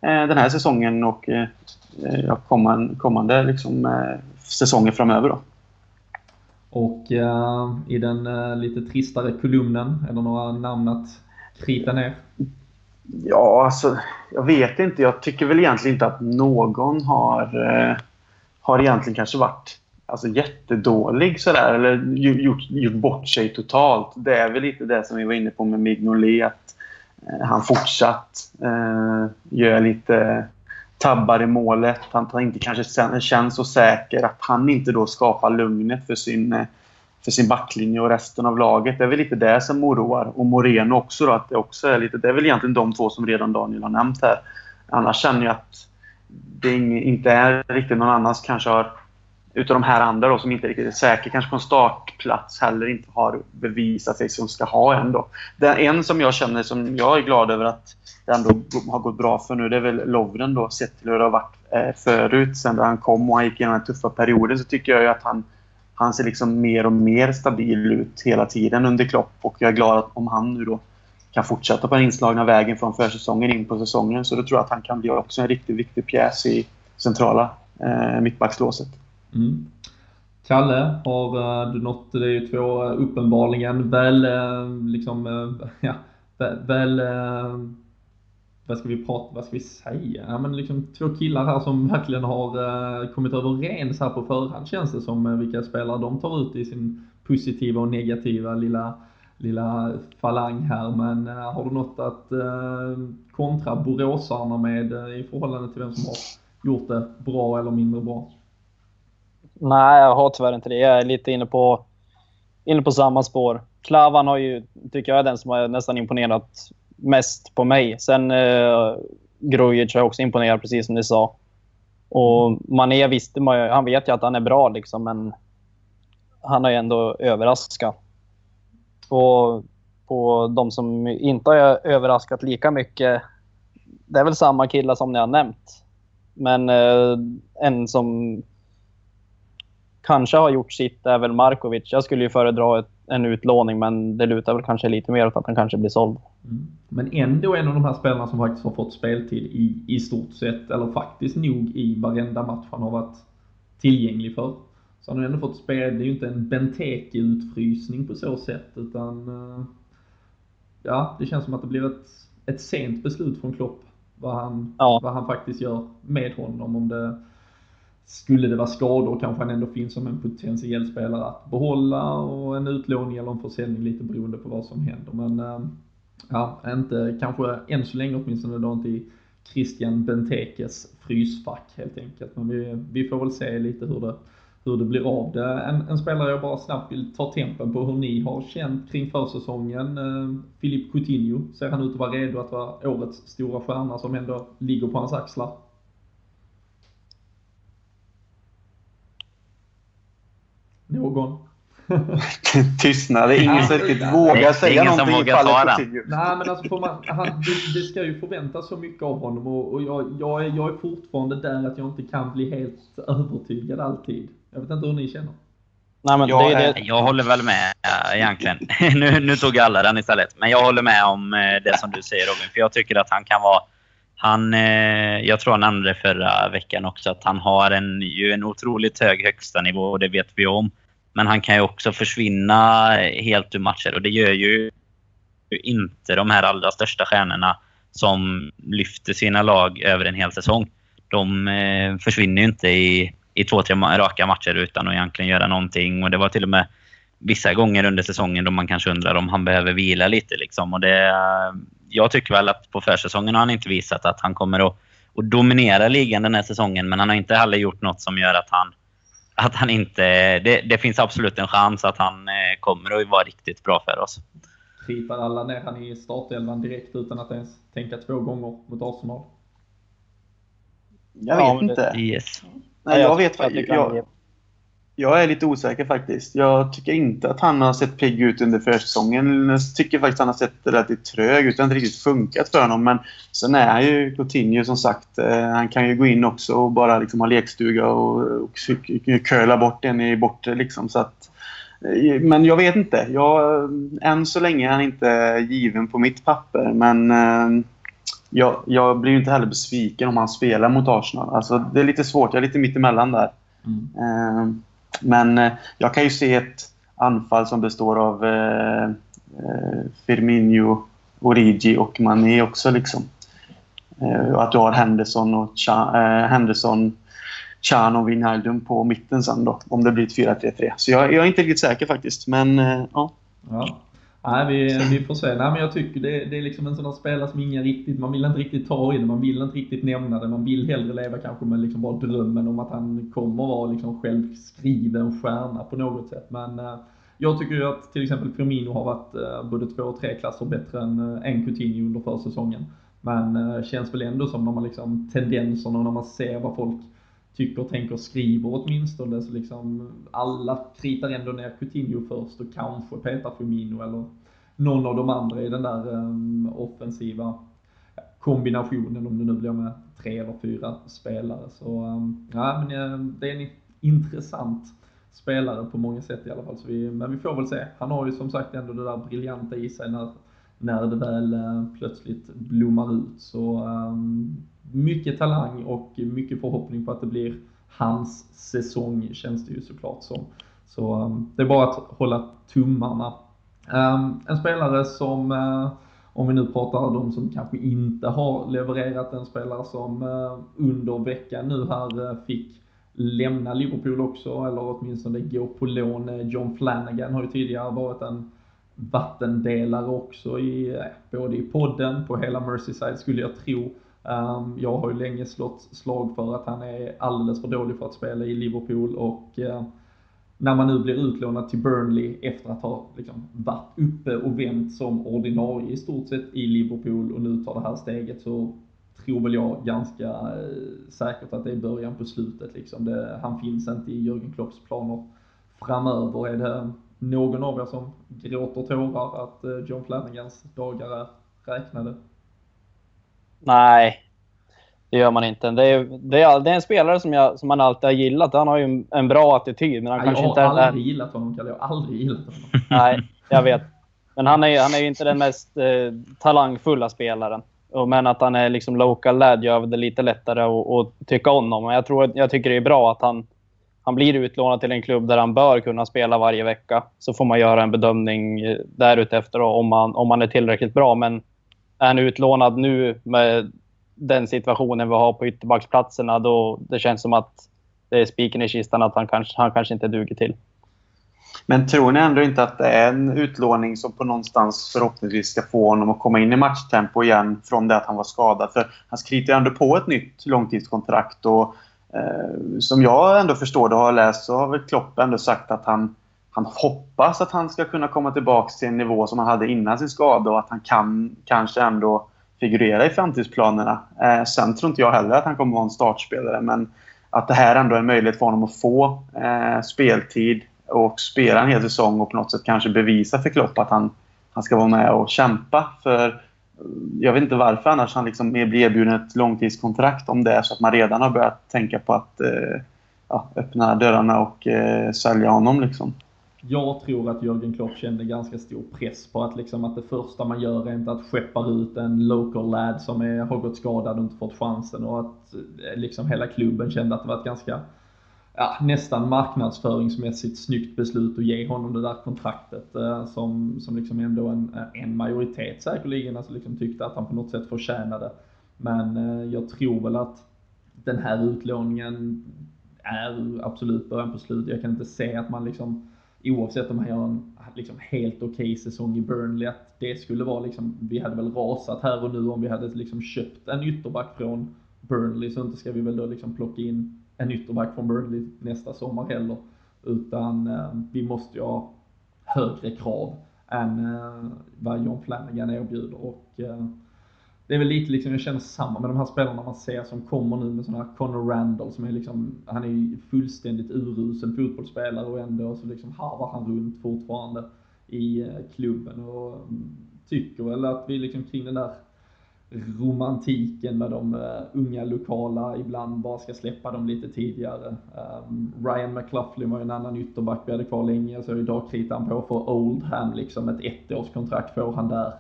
eh, den här säsongen och eh, kommande, kommande liksom, eh, säsonger framöver. Då. Och uh, i den uh, lite tristare kolumnen, är det några namn att krita ner? Ja, alltså jag vet inte. Jag tycker väl egentligen inte att någon har, uh, har egentligen kanske varit alltså, jättedålig sådär eller gjort, gjort bort sig totalt. Det är väl lite det som vi var inne på med Mignolet. Att, han fortsatt gör lite tabbar i målet. Han inte kanske känns så säker att han inte då skapar lugnet för sin, eh, för sin backlinje och resten av laget. Det är väl lite det som oroar. Och Moreno också då, att det också är lite... Det är väl egentligen de två som redan Daniel har nämnt här. Annars känner jag att det inte är riktigt någon annan som kanske har utav de här andra då, som inte riktigt är säkra, kanske på en startplats heller inte har bevisat sig som ska ha ändå. Den en som jag känner som jag är glad över att det ändå har gått bra för nu, det är väl Lovren då, sett till hur det har varit eh, förut. Sen när han kom och han gick igenom den tuffa perioden så tycker jag ju att han, han ser liksom mer och mer stabil ut hela tiden under Klopp och jag är glad att om han nu då kan fortsätta på den inslagna vägen från försäsongen in på säsongen så då tror jag att han kan bli också en riktigt viktig pjäs i centrala eh, mittbackslåset. Mm. Kalle, har eh, du nått, det är ju två eh, uppenbarligen väl, eh, liksom, [LAUGHS] ja, väl, vad ska vi prata, vad ska vi säga? Ja, men liksom två killar här som verkligen har kommit överens här på förhand känns det som, vilka spelare de tar ut i sin positiva och negativa lilla, lilla falang här. Men har du något att kontra boråsarna med i förhållande till vem som har gjort det bra eller mindre bra? Nej, jag har tyvärr inte det. Jag är lite inne på, inne på samma spår. Klavan har ju, tycker jag är den som har nästan imponerat mest på mig. Sen eh, Grujic har också imponerat, precis som ni sa. Och Mané visste man ju, han vet ju att han är bra liksom, men han har ju ändå överraskat. Och på de som inte har överraskat lika mycket, det är väl samma killar som ni har nämnt. Men eh, en som kanske har gjort sitt är väl Markovic. Jag skulle ju föredra ett, en utlåning, men det lutar väl kanske lite mer åt att han kanske blir såld. Mm. Men ändå en av de här spelarna som faktiskt har fått speltid i, i stort sett, eller faktiskt nog i varenda match han har varit tillgänglig för. Så han har ändå fått spel. Det är ju inte en Benteke-utfrysning på så sätt, utan uh, ja, det känns som att det blir ett, ett sent beslut från Klopp vad han, ja. vad han faktiskt gör med honom. Om det skulle det vara skador kanske han ändå finns som en potentiell spelare att behålla och en utlåning eller en försäljning lite beroende på vad som händer. Men eh, ja, inte kanske än så länge åtminstone då inte i Christian Bentekes frysfack helt enkelt. Men vi, vi får väl se lite hur det, hur det blir av det. En, en spelare jag bara snabbt vill ta tempen på hur ni har känt kring försäsongen. Eh, Filip Coutinho, ser han ut att vara redo att vara årets stora stjärna som ändå ligger på hans axlar? Någon? [LAUGHS] Tystnad. Ingen som riktigt vågar säga ingen någonting vågar ta den. Nej, men alltså får man, han, det, det, ska ju förväntas så mycket av honom och, och jag, jag, är, jag är fortfarande där att jag inte kan bli helt övertygad alltid. Jag vet inte hur ni känner. Nej, men jag, det, det... jag håller väl med egentligen. [LAUGHS] nu, nu tog alla den istället. Men jag håller med om eh, det som du säger Robin. För jag tycker att han kan vara han, eh, jag tror han nämnde förra veckan också att han har en, ju en otroligt hög högsta nivå och det vet vi om. Men han kan ju också försvinna helt ur matcher och det gör ju inte de här allra största stjärnorna som lyfter sina lag över en hel säsong. De eh, försvinner ju inte i, i två, tre raka matcher utan att egentligen göra någonting. Och det var till och med vissa gånger under säsongen då man kanske undrar om han behöver vila lite. Liksom. Och det, jag tycker väl att på försäsongen har han inte visat att han kommer att, att dominera ligan den här säsongen. Men han har inte heller gjort något som gör att han, att han inte... Det, det finns absolut en chans att han eh, kommer att vara riktigt bra för oss. Kritar alla ner han i startelvan direkt utan att ens tänka två gånger mot Arsenal? Jag vet ja, inte. Yes. Nej, jag, jag vet vad... Jag, jag är lite osäker faktiskt. Jag tycker inte att han har sett pigg ut under försäsongen. Jag tycker faktiskt att han har sett relativt trög ut. Det har inte riktigt funkat för honom. Men sen är han ju Coutinho som sagt. Eh, han kan ju gå in också och bara liksom ha lekstuga och, och curla bort en i bortre liksom. Så att, eh, men jag vet inte. Jag, än så länge är han inte given på mitt papper. Men eh, jag, jag blir inte heller besviken om han spelar mot Arsenal. Alltså, det är lite svårt. Jag är lite mittemellan där. Mm. Men eh, jag kan ju se ett anfall som består av eh, eh Firmino, Origi och Mané också. Liksom. Eh, att du har Henderson, och Cha, eh, Henderson Chan och Wijnaldum på mitten sen då, om det blir ett 4-3-3. Så jag, jag, är inte riktigt säker faktiskt, men eh, ja. ja. Nej, vi, vi får se. Nej, men jag tycker det, det är liksom en sån där spelare som ingen riktigt, man vill inte riktigt ta i det, man vill inte riktigt nämna det, man vill hellre leva kanske med liksom bara drömmen om att han kommer vara liksom självskriven stjärna på något sätt. Men eh, jag tycker ju att till exempel Firmino har varit eh, både två och tre klasser bättre än, eh, än Coutinho under försäsongen. Men eh, känns väl ändå som när man liksom tendenserna, när man ser vad folk tycker, tänker, skriver åtminstone. Så liksom alla kritar ändå ner Coutinho först och kanske petar Firmino eller någon av de andra i den där um, offensiva kombinationen, om det nu blir med tre eller fyra spelare. Så um, ja, men uh, det är en intressant spelare på många sätt i alla fall. Så vi, men vi får väl se. Han har ju som sagt ändå det där briljanta i sig när, när det väl uh, plötsligt blommar ut. Så um, mycket talang och mycket förhoppning på att det blir hans säsong känns det ju såklart som. Så um, det är bara att hålla tummarna. Um, en spelare som, uh, om vi nu pratar om de som kanske inte har levererat, en spelare som uh, under veckan nu här uh, fick lämna Liverpool också, eller åtminstone gå på lån. Uh, John Flanagan har ju tidigare varit en vattendelare också i, uh, både i podden, på hela Merseyside skulle jag tro Ehm, jag har ju länge slått slag för att han är alldeles för dålig för att spela i Liverpool och uh, när man nu blir utlånad till Burnley efter att ha liksom, varit uppe och vänt som ordinarie i stort sett i Liverpool och nu tar det här steget så tror väl jag ganska eh, säkert att det är början på slutet liksom. Det, han finns inte i Jürgen Klopps planer framöver. Är det någon av er som gråter tårar att eh, John Flanagans dagar är räknade? Nej, det gör man inte. Det är, det är, det är en spelare som, jag, som man alltid har gillat. Han har ju en, en bra attityd. Men han Nej, kanske jag inte har är aldrig gillat honom, Kalle. Jag har aldrig gillat honom. [LAUGHS] Nej, jag vet. Men han är, han är ju inte den mest eh, talangfulla spelaren. Men att han är liksom local lad gör det lite lättare att, att tycka om honom. Jag, tror, jag tycker det är bra att han, han blir utlånad till en klubb där han bör kunna spela varje vecka. Så får man göra en bedömning eh, därutefter om man, om man är tillräckligt bra. Men är han utlånad nu med den situationen vi har på ytterbacksplatserna, då det känns som att det är spiken i kistan att han kanske, han kanske inte duger till. Men tror ni ändå inte att det är en utlåning som på någonstans förhoppningsvis ska få honom att komma in i matchtempo igen från det att han var skadad? För han skriver ändå på ett nytt långtidskontrakt och eh, som jag ändå förstår det och har läst så har väl Klopp ändå sagt att han, han hoppas att han ska kunna komma tillbaka till en nivå som han hade innan sin skada och att han kan kanske ändå figurera i framtidsplanerna. Eh, sen tror inte jag heller att han kommer vara en startspelare men att det här ändå är en möjlighet för honom att få eh, speltid och spela en hel säsong och på något sätt kanske bevisa för Klopp att han, han ska vara med och kämpa. För eh, jag vet inte varför annars han liksom blir erbjuden ett långtidskontrakt om det är så att man redan har börjat tänka på att eh, ja, öppna dörrarna och eh, sälja honom. Liksom. Jag tror att Jörgen Klopp kände ganska stor press på att, liksom, att det första man gör är inte att skeppa ut en local lad som är, har gått skadad och inte fått chansen och att eh, liksom hela klubben kände att det var ett ganska ja, nästan marknadsföringsmässigt snyggt beslut att ge honom det där kontraktet eh, som, som liksom ändå en, eh, en majoritet säkerligen alltså liksom tyckte att han på något sätt förtjänade. Men eh, jag tror väl att den här utlåningen är absolut början på slutet. Jag kan inte se att man liksom oavsett om man gör en liksom helt okej okay säsong i Burnley, att det skulle vara liksom, vi hade väl rasat här och nu om vi hade liksom köpt en ytterback från Burnley, så inte ska vi väl då liksom plocka in en ytterback från Burnley nästa sommar heller. Utan eh, vi måste ju ha högre krav än eh, vad John Flanagan erbjuder. Och, eh, det är väl lite liksom, jag känner samma med de här spelarna man ser som kommer nu med sådana här Conor Randall som är liksom, han är ju fullständigt urusel fotbollsspelare och ändå så liksom harvar han runt fortfarande i eh, klubben och mm, tycker väl att vi liksom kring den där romantiken med de uh, unga lokala, ibland bara ska släppa dem lite tidigare. Um, Ryan McLaughlin var ju en annan ytterback vi hade kvar länge, så idag kritar han på för Oldham, liksom ett ettårskontrakt får han där.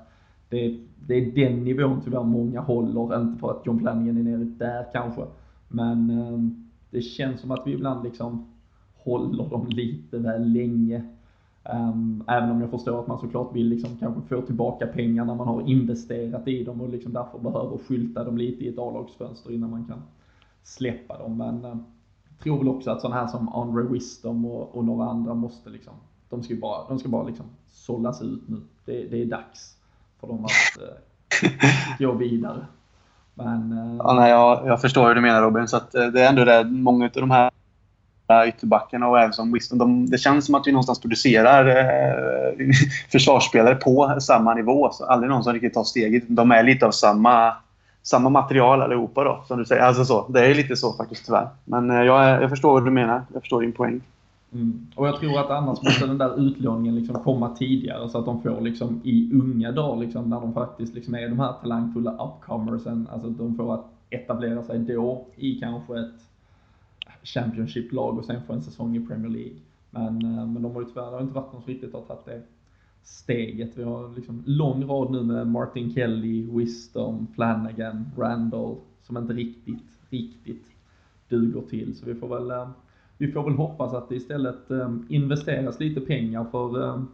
Det, det är den nivån tyvärr många håller, inte för att John Planningen är nere där kanske, men eh, det känns som att vi ibland liksom håller dem lite väl länge. Um, även om jag förstår att man såklart vill liksom kanske få tillbaka pengarna man har investerat i dem och liksom därför behöver skylta dem lite i ett A-lagsfönster innan man kan släppa dem. Men uh, tror väl också att sådana här som Andre Wisdom och, och några andra måste liksom, de ska bara, de ska bara liksom sållas ut nu. Det, det är dags för dem att eh, gå vidare. Men, eh, ja, nej, jag, jag förstår hur du menar Robin, så att, eh, det är ändå det, många av de här ytterbackarna och även som Winston. De, det känns som att vi någonstans producerar eh, [LAUGHS] försvarsspelare på samma nivå. Så aldrig någon som riktigt tar steget. De är lite av samma, samma material allihopa då, som du säger. Alltså så, det är lite så faktiskt tyvärr. Men eh, jag, jag förstår vad du menar. Jag förstår din poäng. Mm. Och jag tror att annars måste den där utlåningen liksom komma tidigare så att de får liksom i unga dagar liksom, när de faktiskt liksom är de här talangfulla upcomersen, alltså att de får att etablera sig då i kanske ett Championship-lag och sen få en säsong i Premier League. Men, eh, men de har ju tyvärr, det har inte varit någon som riktigt har tagit det steget. Vi har liksom lång rad nu med Martin Kelly, Wisdom, Flanagan, Randall som inte riktigt, riktigt duger till. Så vi får väl, eh, vi får väl hoppas att det istället eh, investeras lite pengar för ehm,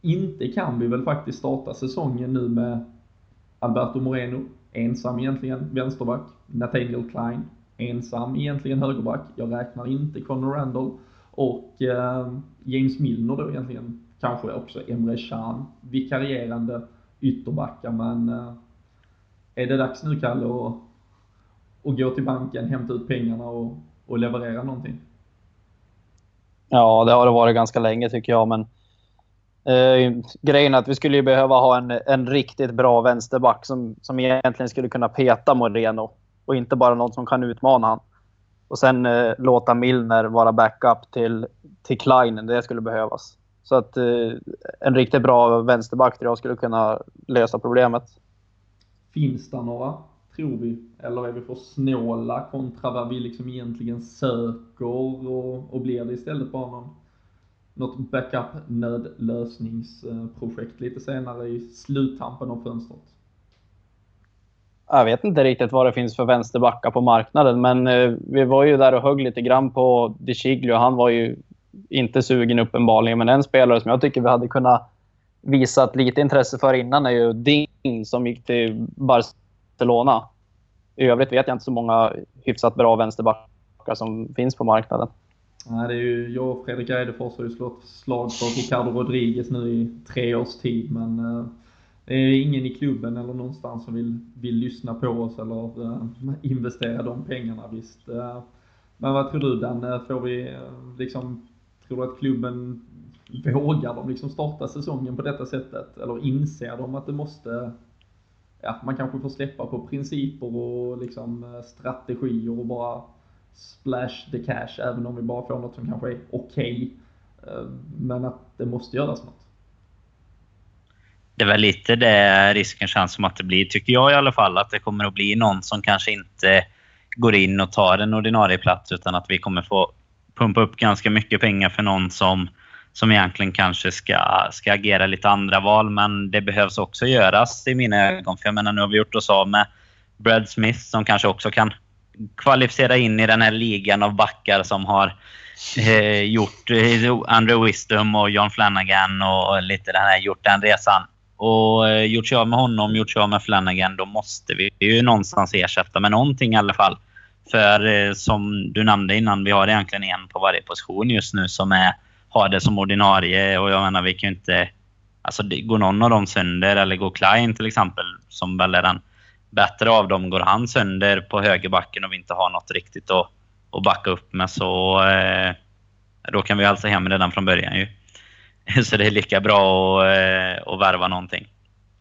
inte kan vi väl faktiskt starta säsongen nu med Alberto Moreno, ensam egentligen vänsterback, Nathaniel Klein, ensam egentligen högerback. Jag räknar inte Conor Randall och eh, James Milner då egentligen. Kanske också Emre Can, vikarierande ytterbackar men eh, är det dags nu Kalle att att gå till banken, hämta ut pengarna och, och leverera någonting. Ja, det har det varit ganska länge tycker jag. Men eh, grejen är att vi skulle ju behöva ha en, en riktigt bra vänsterback som, som egentligen skulle kunna peta Moreno. Och inte bara någon som kan utmana honom. Och sen eh, låta Milner vara backup till, till Kleinen. Det skulle behövas. Så att eh, en riktigt bra vänsterback tror jag skulle kunna lösa problemet. Finns det några, tror vi? Eller är vi för snåla kontra vad vi liksom egentligen söker och, och blir det istället bara någon, något backup nödlösningsprojekt lite senare i sluttampen av fönstret? Jag vet inte riktigt vad det finns för vänsterbackar på marknaden, men eh, vi var ju där och högg lite grann på De Chiglio. Han var ju inte sugen uppenbarligen, men en spelare som jag tycker vi hade kunnat visat lite intresse för innan är ju Ding som gick till Barcelona. I övrigt vet jag inte så många hyfsat bra vänsterbackar som finns på marknaden. Nej, det är ju, jag och Fredrik Eidefors har ju slått slag för Ricardo Rodriguez nu i tre års tid, men eh, det är ingen i klubben eller någonstans som vill, vill lyssna på oss eller eh, investera de pengarna visst. Eh, men vad tror du Dan, får vi liksom, tror du att klubben vågar de liksom starta säsongen på detta sättet? Eller inser de att det måste, ja, man kanske får släppa på principer och liksom eh, strategier och bara splash the cash, även om vi bara får något som kanske är okej. Okay. Men att det måste göras något. Det är väl lite det risken känns som att det blir, tycker jag i alla fall. Att det kommer att bli någon som kanske inte går in och tar en ordinarie plats utan att vi kommer få pumpa upp ganska mycket pengar för någon som som egentligen kanske ska, ska agera lite andra val. Men det behövs också göras i mina ögon. För jag menar, nu har vi gjort oss av med Brad Smith som kanske också kan kvalificera in i den här ligan av backar som har eh, gjort eh, Andrew Wisdom och John Flanagan och lite den här, gjort den resan. Och eh, gjort sig av med honom, gjort sig av med Flanagan, då måste vi ju någonstans ersätta med någonting i alla fall. För eh, som du nämnde innan, vi har egentligen en på varje position just nu som är ha det som ordinarie. Och jag menar, vi kan ju inte... Alltså, går någon av dem sönder, eller går Klein till exempel, som väl är den bättre av dem, går han sönder på högerbacken och vi inte har något riktigt att, att backa upp med så... Eh, då kan vi hälsa hem redan från början ju. [LAUGHS] Så det är lika bra att, eh, att värva någonting.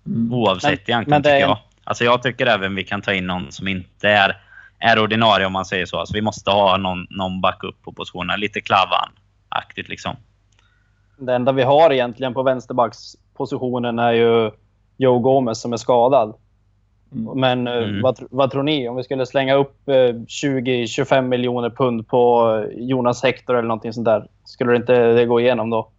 Mm. Oavsett men, egentligen, men det... tycker jag. Alltså jag tycker även vi kan ta in någon som inte är, är ordinarie om man säger så. Alltså vi måste ha någon, någon backup på positionen. Lite Klavan aktigt liksom. Det enda vi har egentligen på vänsterbackspositionen är ju Joe Gomez som är skadad. Mm. Men eh, mm. vad, vad, tror ni? Om vi skulle slänga upp 20-25 eh, miljoner pund på Jonas Hector eller någonting sånt där. Skulle det inte det gå igenom då?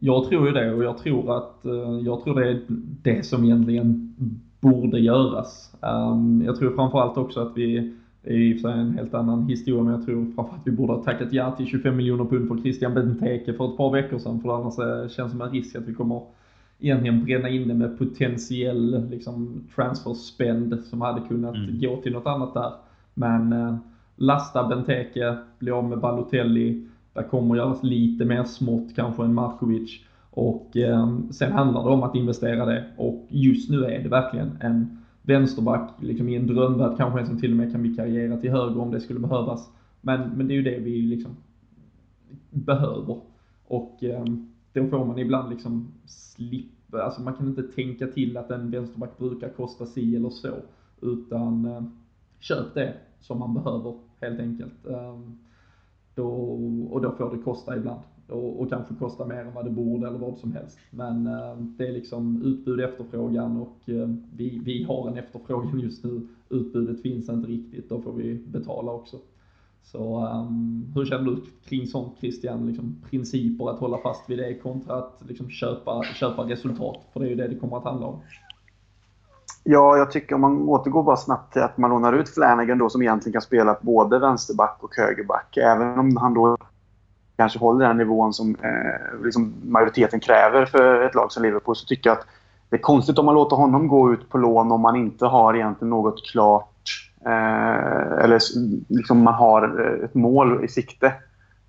Jag tror ju det och jag tror att eh, jag tror det är det som egentligen borde göras. Ehm, jag tror framförallt också att vi det är i och för sig en helt annan historia, men jag tror framförallt att vi borde ha tackat ja till 25 miljoner pund för Christian Benteke för ett par veckor sedan, för annars eh, känns det som en risk att vi kommer egentligen bränna in det med potentiell liksom, transfer-spend som hade kunnat mm. gå till något annat där. Men eh, lasta Benteke, bli av med Balotelli, där kommer göras lite mer smått kanske än Markovic. Och eh, sen handlar det om att investera det och just nu är det verkligen en vänsterback liksom i en drömvärld kanske en som till och med kan vikariera till höger om det skulle behövas. Men, men det är ju det vi liksom behöver. Och eh, då får man ibland liksom slippa, alltså man kan inte tänka till att en vänsterback brukar kosta si eller så. Utan eh, köp det som man behöver helt enkelt. Eh, då, och då får det kosta ibland och, och kanske kosta mer än vad det borde eller vad som helst. Men eh, det är liksom utbud efterfrågan och eh, vi, vi har en efterfrågan just nu. Utbudet finns inte riktigt, då får vi betala också. Så um, hur känner du kring sånt Christian, liksom principer att hålla fast vid det kontra att liksom köpa, köpa resultat? För det är ju det det kommer att handla om. Ja, jag tycker om man återgår bara snabbt till att man lånar ut Flanagan då som egentligen kan spela både vänsterback och högerback. Även om han då kanske håller den nivån som eh, liksom majoriteten kräver för ett lag som Liverpool så tycker jag att det är konstigt om man låter honom gå ut på lån om man inte har egentligen något klart eh, eller liksom man har eh, ett mål i sikte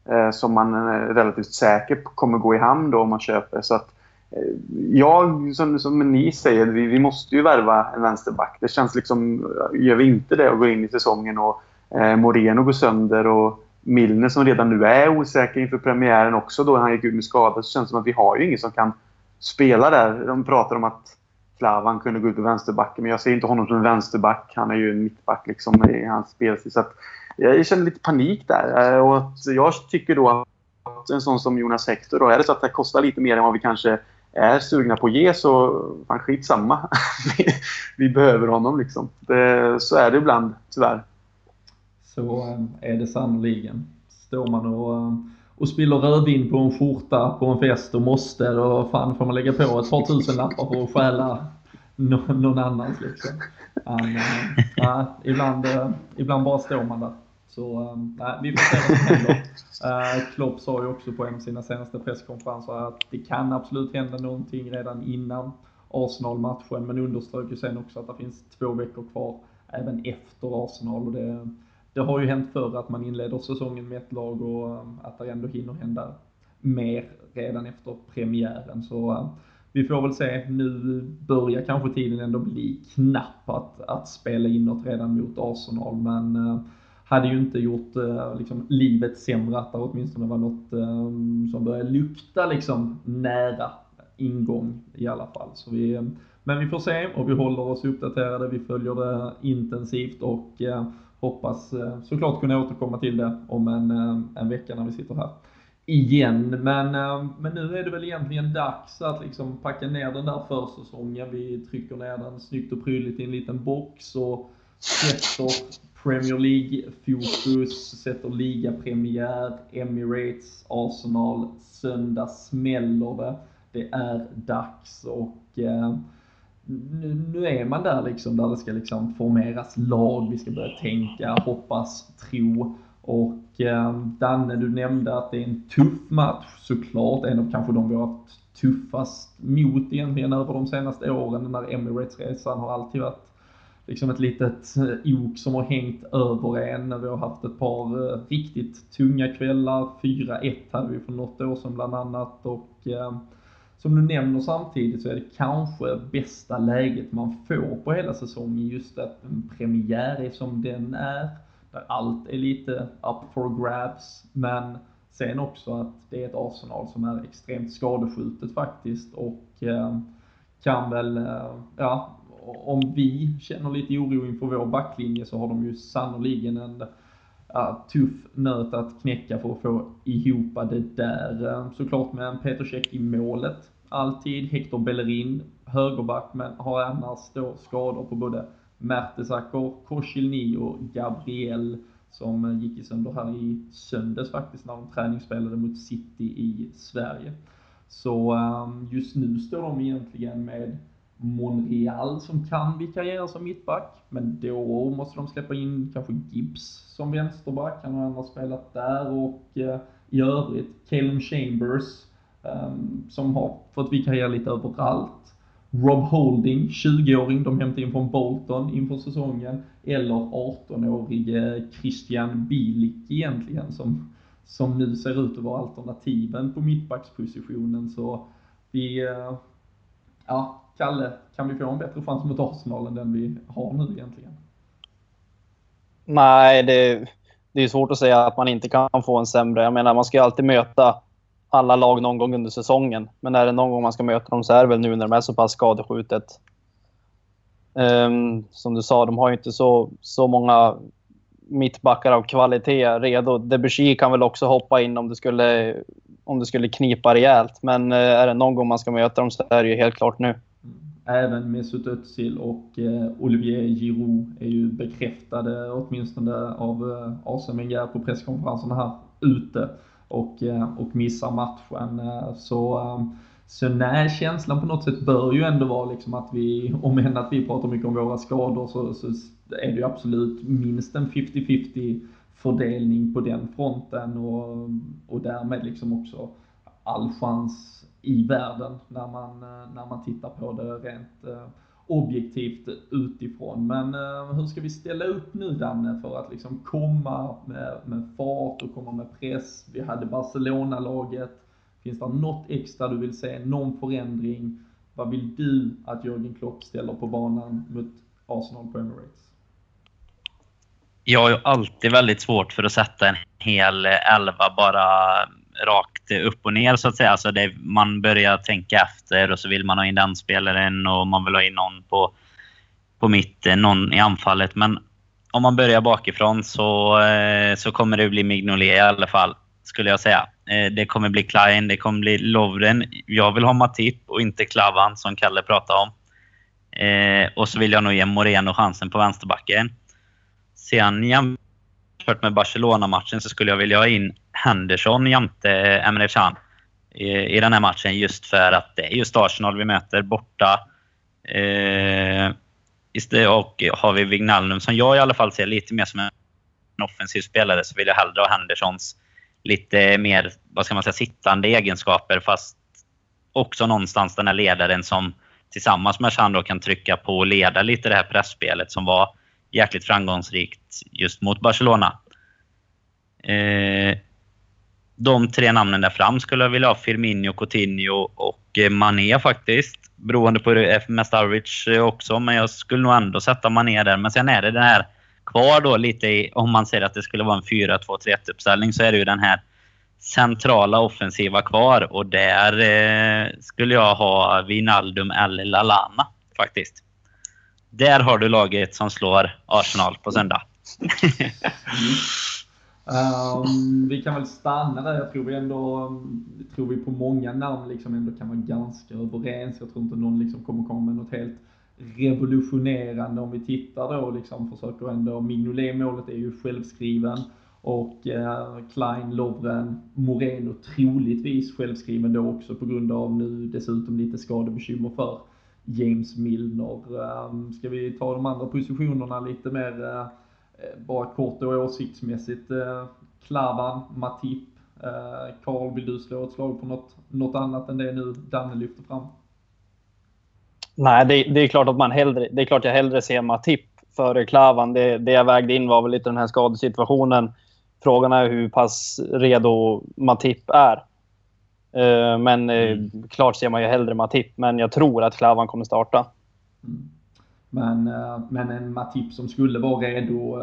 eh, som man är relativt säker på kommer gå i hamn då om man köper. Så att eh, jag, som, som ni säger, vi, vi måste ju värva en vänsterback. Det känns liksom, gör vi inte det och går in i säsongen och eh, Moreno går sönder och Milner som redan nu är osäker inför premiären också då han gick ut med skada så känns det som att vi har ju ingen som kan spela där. De pratar om att Klavan kunde gå ut på vänsterbacken men jag ser inte honom som en vänsterback. Han är ju en mittback liksom i hans spelstil. Så jag känner lite panik där. Eh, och jag tycker då att en sån som Jonas Hector då, är det så att det kostar lite mer än vad vi kanske är sugna på att ge så fan skitsamma. vi, [LAUGHS] vi behöver honom liksom. Det, så är det ibland, tyvärr. Så eh, är det sannoliken. Står man och, eh, och spiller rödvin på en skjorta på en fest och måste, då fan får man lägga på ett par tusen lappar för att stjäla någon annans liksom. Men, äh, ibland, ibland bara står man där. Så nej, vi får se vad som händer. Äh, Klopp sa ju också på en av sina senaste presskonferenser att det kan absolut hända någonting redan innan Arsenal-matchen, men underströk ju sen också att det finns två veckor kvar även efter Arsenal. Och det, det har ju hänt förr att man inleder säsongen med ett lag och um, att det ändå hinner hända mer redan efter premiären. Så um, vi får väl se. Nu börjar kanske tiden ändå bli knapp att, att spela inåt redan mot Arsenal, men um, hade ju inte gjort uh, liksom, livet sämre att det åtminstone var något som började lukta liksom nära ingång i alla fall. Så vi, men vi får se och vi håller oss uppdaterade, vi följer det intensivt och eh, hoppas eh, såklart kunna återkomma till det om en, eh, en vecka när vi sitter här igen. Men, eh, men nu är det väl egentligen dags att liksom packa ner den där försäsongen. Vi trycker ner den snyggt och prydligt i en liten box och sätter Premier League-fokus, sätter ligapremiär, Emirates, Arsenal, söndag smäller det. Det är dags och eh, nu, nu, är man där liksom där det ska liksom formeras lag, vi ska börja tänka, hoppas, tro. Och eh, Danne, du nämnde att det är en tuff match såklart, en av kanske de vi har haft tuffast mot egentligen över de senaste åren. Den där Emirates-resan har alltid varit liksom ett litet eh, ok som har hängt över en. Vi har haft ett par eh, riktigt tunga kvällar. 4-1 hade vi för något år sedan bland annat och eh, som du nämner samtidigt så är det kanske bästa läget man får på hela säsongen just att en premiär är som den är. Där allt är lite up for grabs men sen också att det är ett Arsenal som är extremt skadeskjutet faktiskt och eh, kan väl, eh, ja, om vi känner lite oro inför vår backlinje så har de ju sannoliken en ja, tuff nöt att knäcka för att få ihop det där. Såklart med en Peter Cech i målet. Alltid Hector Bellerin, högerback, men har annars då skador på både Mertesacker, Koscielny och Gabriel som gick i sönder här i söndags faktiskt när de träningsspelade mot City i Sverige. Så ehm, just nu står de egentligen med Monreal som kan vikariera som mittback, men då måste de släppa in kanske Gibbs som vänsterback, han har annars spelat där och eh, i övrigt Calum Chambers eh, som har fått vikariera lite överallt. Rob Holding, 20-åring, de hämtade in från Bolton inför säsongen, eller 18-årige eh, Christian Bielik egentligen som, som nu ser ut att vara alternativen på mittbackspositionen. Så vi, eh, ja, Kalle, kan vi få en bättre chans mot Arsenal än den vi har nu egentligen? Nej, det, det är svårt att säga att man inte kan få en sämre. Jag menar, man ska ju alltid möta alla lag någon gång under säsongen. Men är det någon gång man ska möta dem så är det väl nu när de är så pass skadeskjutet. Um, som du sa, de har ju inte så, så många mittbackar av kvalitet redo. Debussy kan väl också hoppa in om det skulle, om det skulle knipa rejält. Men uh, är det någon gång man ska möta dem så är det ju helt klart nu. Även Mesut Özil och eh, Olivier Giroud är ju bekräftade åtminstone av eh, Arsene Wenger på presskonferenserna här ute och, eh, och missar matchen. Så, så nej, känslan på något sätt bör ju ändå vara liksom att vi, [LAUGHS] om än att vi pratar mycket om våra skador så, så är det ju absolut minst en 50-50 fördelning på den fronten och, och därmed liksom också all chans i världen när man, eh, när man tittar på det rent eh, objektivt utifrån. Men eh, hur ska vi ställa upp nu Danne för att liksom komma med, med fart och komma med press? Vi hade Barcelona-laget, Finns det något extra du vill se? Någon förändring? Vad vill du att Jörgen Klopp ställer på banan mot Arsenal på Emirates? Jag har ju alltid väldigt svårt för att sätta en hel elva bara rakt upp och ner så att säga. Alltså det, man börjar tänka efter och så vill man ha in den spelaren och man vill ha in någon på, på mitten, någon i anfallet. Men om man börjar bakifrån så, eh, så kommer det bli Mignolet i alla fall, skulle jag säga. Eh, det kommer bli Klein, det kommer bli Lovren. Jag vill ha Matip och inte Klavan som Kalle pratade om. Eh, och så vill jag nog ge Moreno chansen på vänsterbacken. Sen jämfört med Barcelona-matchen så skulle jag vilja ha in Henderson jämte eh, Emre Can i, i den här matchen just för att det är just Arsenal vi möter borta. Eh, och har vi Wignallum, som jag i alla fall ser lite mer som en offensiv spelare så vill jag hellre ha Hendersons lite mer, vad ska man säga, sittande egenskaper fast också någonstans den här ledaren som tillsammans med Chan kan trycka på och leda lite det här pressspelet som var jäkligt framgångsrikt just mot Barcelona. Eh, de tre namnen där fram skulle jag vilja ha Firmino, Coutinho och eh, Mané faktiskt. Beroende på hur det är för mest eh, också, men jag skulle nog ändå sätta Mané där. Men sen är det den här kvar då lite i, om man säger att det skulle vara en 4-2-3-1 uppställning så är det ju den här centrala offensiva kvar och där eh, skulle jag ha Vinaldum eller Lalana faktiskt. Där har du laget som slår Arsenal på söndag. um, [LAUGHS] vi kan väl stanna där. Jag tror vi ändå, tror vi på många namn liksom ändå kan vara ganska överens. Jag tror inte någon liksom kommer komma med något helt revolutionerande om vi tittar då liksom försöker ändå, Mignolet-målet är ju självskriven och eh, Klein, Lovren, Moreno troligtvis självskriven då också på grund av nu dessutom lite skadebekymmer för James Milner. Ehm, ska vi ta de andra positionerna lite mer eh, bara kort och åsiktsmässigt? Ehm, Klavan, Matip, ehm, Karl, vill du slå ett slag på något, något annat än det nu Danne lyfter fram? Nej, det, det, är klart att man hellre, det är klart jag hellre ser Matip före Klavan. Det, det jag vägde in var väl lite den här skadesituationen. Frågan är hur pass redo Matip är. Uh, men uh, mm. klart ser man ju hellre Matip, men jag tror att Klavan kommer starta. Mm. Men, uh, men en Matip som skulle vara redo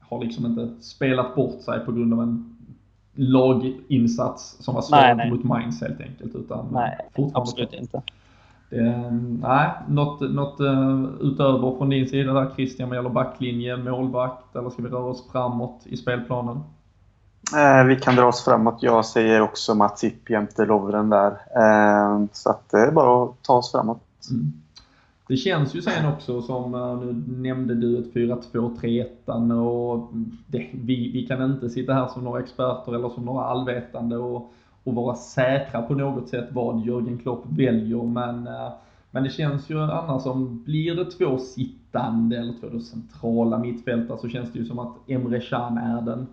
har liksom inte spelat bort sig på grund av en laginsats som var svag mot Mainz helt enkelt. Utan nej, absolut inte. Det, nej, något, något utöver från din sida där Christian vad gäller backlinje, målvakt eller ska vi röra oss framåt i spelplanen? Eh, vi kan dra oss framåt. Jag säger också Mats Ipp jämte Lovren där. Eh, så att det är bara att ta oss framåt. Mm. Det känns ju sen också som, eh, nu nämnde du ett 4-2-3-1 och det, vi, vi kan inte sitta här som några experter eller som några allvetande och, och vara säkra på något sätt vad Jörgen Klopp väljer men eh, men det känns ju annars som, blir det två sittande eller två centrala mittfältare så känns det ju som att Emre Can är den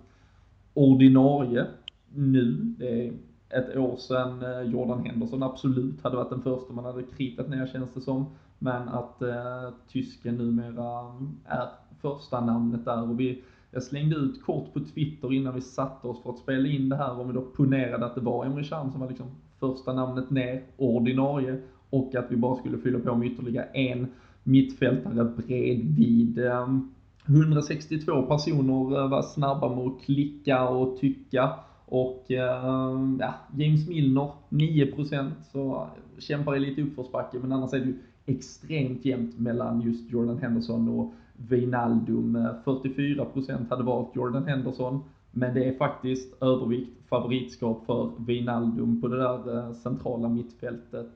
ordinarie nu. Det är ett år sedan eh, Jordan Henderson absolut hade varit den första man hade kritat ner känns det som. Men att eh, tysken numera är första namnet där och vi jag slängde ut kort på Twitter innan vi satte oss för att spela in det här om vi då ponerade att det var Emre Can som var liksom första namnet ner, ordinarie, och att vi bara skulle fylla på med ytterligare en mittfältare bredvid. Um, 162 personer eh, var snabba med att klicka och tycka. Och eh, ja, James Milner 9% så kämpar i lite uppförsbacke men annars är det ju extremt jämnt mellan just Jordan Henderson och Wijnaldum. Eh, 44% hade valt Jordan Henderson men det är faktiskt övervikt, favoritskap för Wijnaldum på det där centrala mittfältet.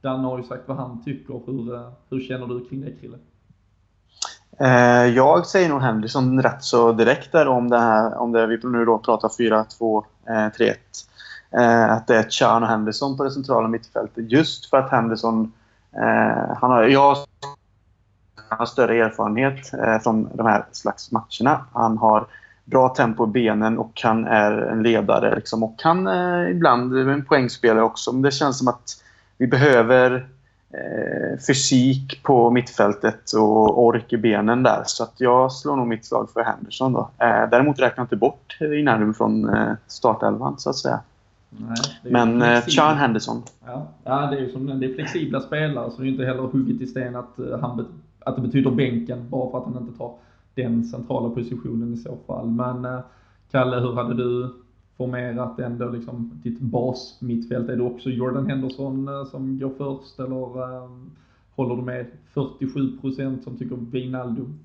Danne har ju sagt vad han tycker. Hur, hur känner du kring det Krille? Eh, jag säger nog Henderson rätt så direkt där om det här, om det vi nu då pratar 4-2-3-1. Eh, eh, att det är Chan och Henderson på det centrala mittfältet. Just för att Henderson, eh, han har, jag har större erfarenhet eh, från de här slags matcherna. Han har bra tempo i benen och han är en ledare. Liksom, och han är ibland en poängspelare också. Men det känns som att vi behöver fysik på mittfältet och ork i benen där. Så att jag slår nog mitt slag för Henderson. Då. Eh, däremot räknar jag inte bort Wijnaldum från eh, startelvan så att säga. Nej, Men eh. Sean Henderson. Ja, ja det är ju som det är flexibla spelare så det är inte heller hugget i sten att, eh, han, att det betyder bänken bara för att han inte tar den centrala positionen i så fall. Men eh, Kalle, hur hade du formerat ändå liksom ditt basmittfält? Är det också Jordan Henderson eh, som går först eller eh, håller du med 47% som tycker Wijnaldum?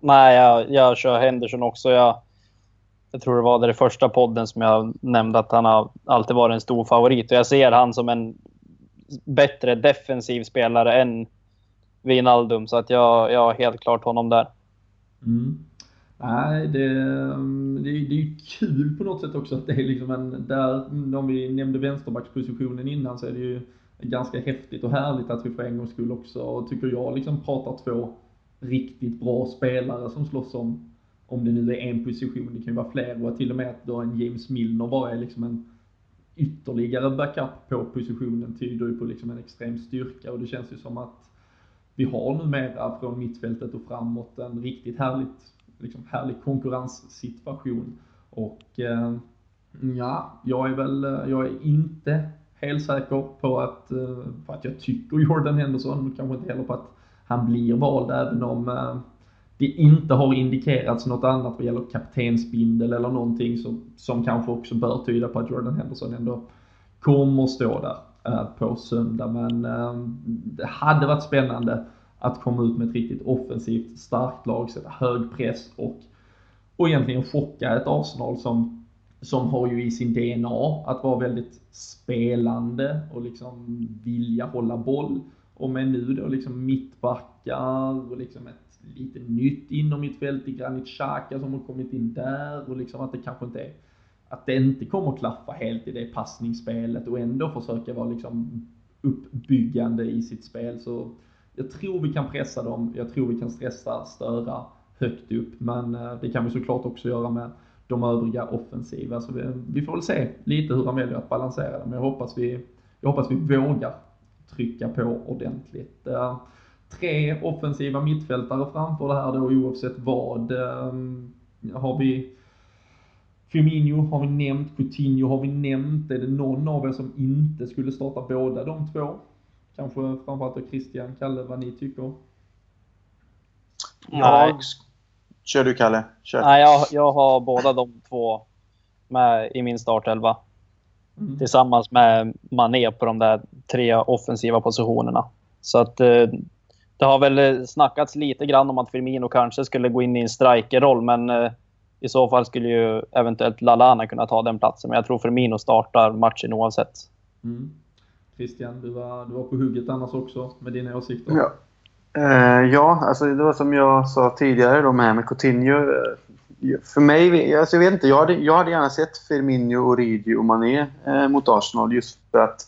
Nej, jag, jag kör Henderson också. Jag, jag tror det var i första podden som jag nämnde att han har alltid varit en stor favorit. Och jag ser han som en bättre defensiv spelare än Wijnaldum. Så att jag, jag har helt klart honom där. Mm. Nej, det, mm, det, är- det är ju kul på något sätt också att det är liksom en, där, mm, om vi nämnde vänsterbackspositionen innan så är det ju ganska häftigt och härligt att vi för en gångs skull också, tycker jag, liksom pratar två riktigt bra spelare som slåss om, om det nu är en position, det kan ju vara fler och till och med att då en James Milner bara är liksom en ytterligare backup på positionen tyder ju på liksom en extrem styrka och det känns ju som att vi har numera från mittfältet och framåt en riktigt härligt, liksom härlig konkurrenssituation. Och eh, ja, jag är väl, eh, jag är inte helt säker på att, eh, för att jag tycker Jordan Henderson, kanske inte heller på att han blir vald även om eh, det inte har indikerats något annat vad gäller kaptensbindel eller någonting som, som kanske också bör tyda på att Jordan Henderson ändå kommer stå där eh, på söndag. Men eh, det hade varit spännande att komma ut med ett riktigt offensivt starkt lag, sätta hög press och, och egentligen chocka ett Arsenal som, som har ju i sin DNA att vara väldigt spelande och liksom vilja hålla boll. Och med nu då liksom mittbackar och liksom ett lite nytt innermittfält i Granit Xhaka som har kommit in där och liksom att det kanske inte är att det inte kommer klaffa helt i det passningsspelet och ändå försöka vara liksom uppbyggande i sitt spel. Så jag tror vi kan pressa dem, jag tror vi kan stressa, störa högt upp. Men eh, det kan vi såklart också göra med de övriga offensiva. Så vi, vi får väl se lite hur han väljer att balansera det. Men jag hoppas vi, jag hoppas vi vågar trycka på ordentligt. Eh, tre offensiva mittfältare framför det här då oavsett vad. Eh, har vi Firmino har vi nämnt, Coutinho har vi nämnt. Är det någon av er som inte skulle starta båda de två? Kanske framförallt då Christian, Kalle, vad ni tycker? Jag... Kör du, Kalle. Kör. Nej, jag, jag har båda de två med i min startelva. Mm. Tillsammans med Mané på de där tre offensiva positionerna. Så att eh, det har väl snackats lite grann om att Firmino kanske skulle gå in i en strikerroll, men eh, i så fall skulle ju eventuellt Lallana kunna ta den platsen. Men jag tror Firmino startar matchen oavsett. Mm. Christian, du var, du var på hugget annars också med dina åsikter. Ja. Eh, ja, alltså det var som jag sa tidigare då med, med Coutinho. Eh, för mig, alltså jag vet inte, jag hade, jag hade gärna sett Firmino, Origi och Mané eh, mot Arsenal just för att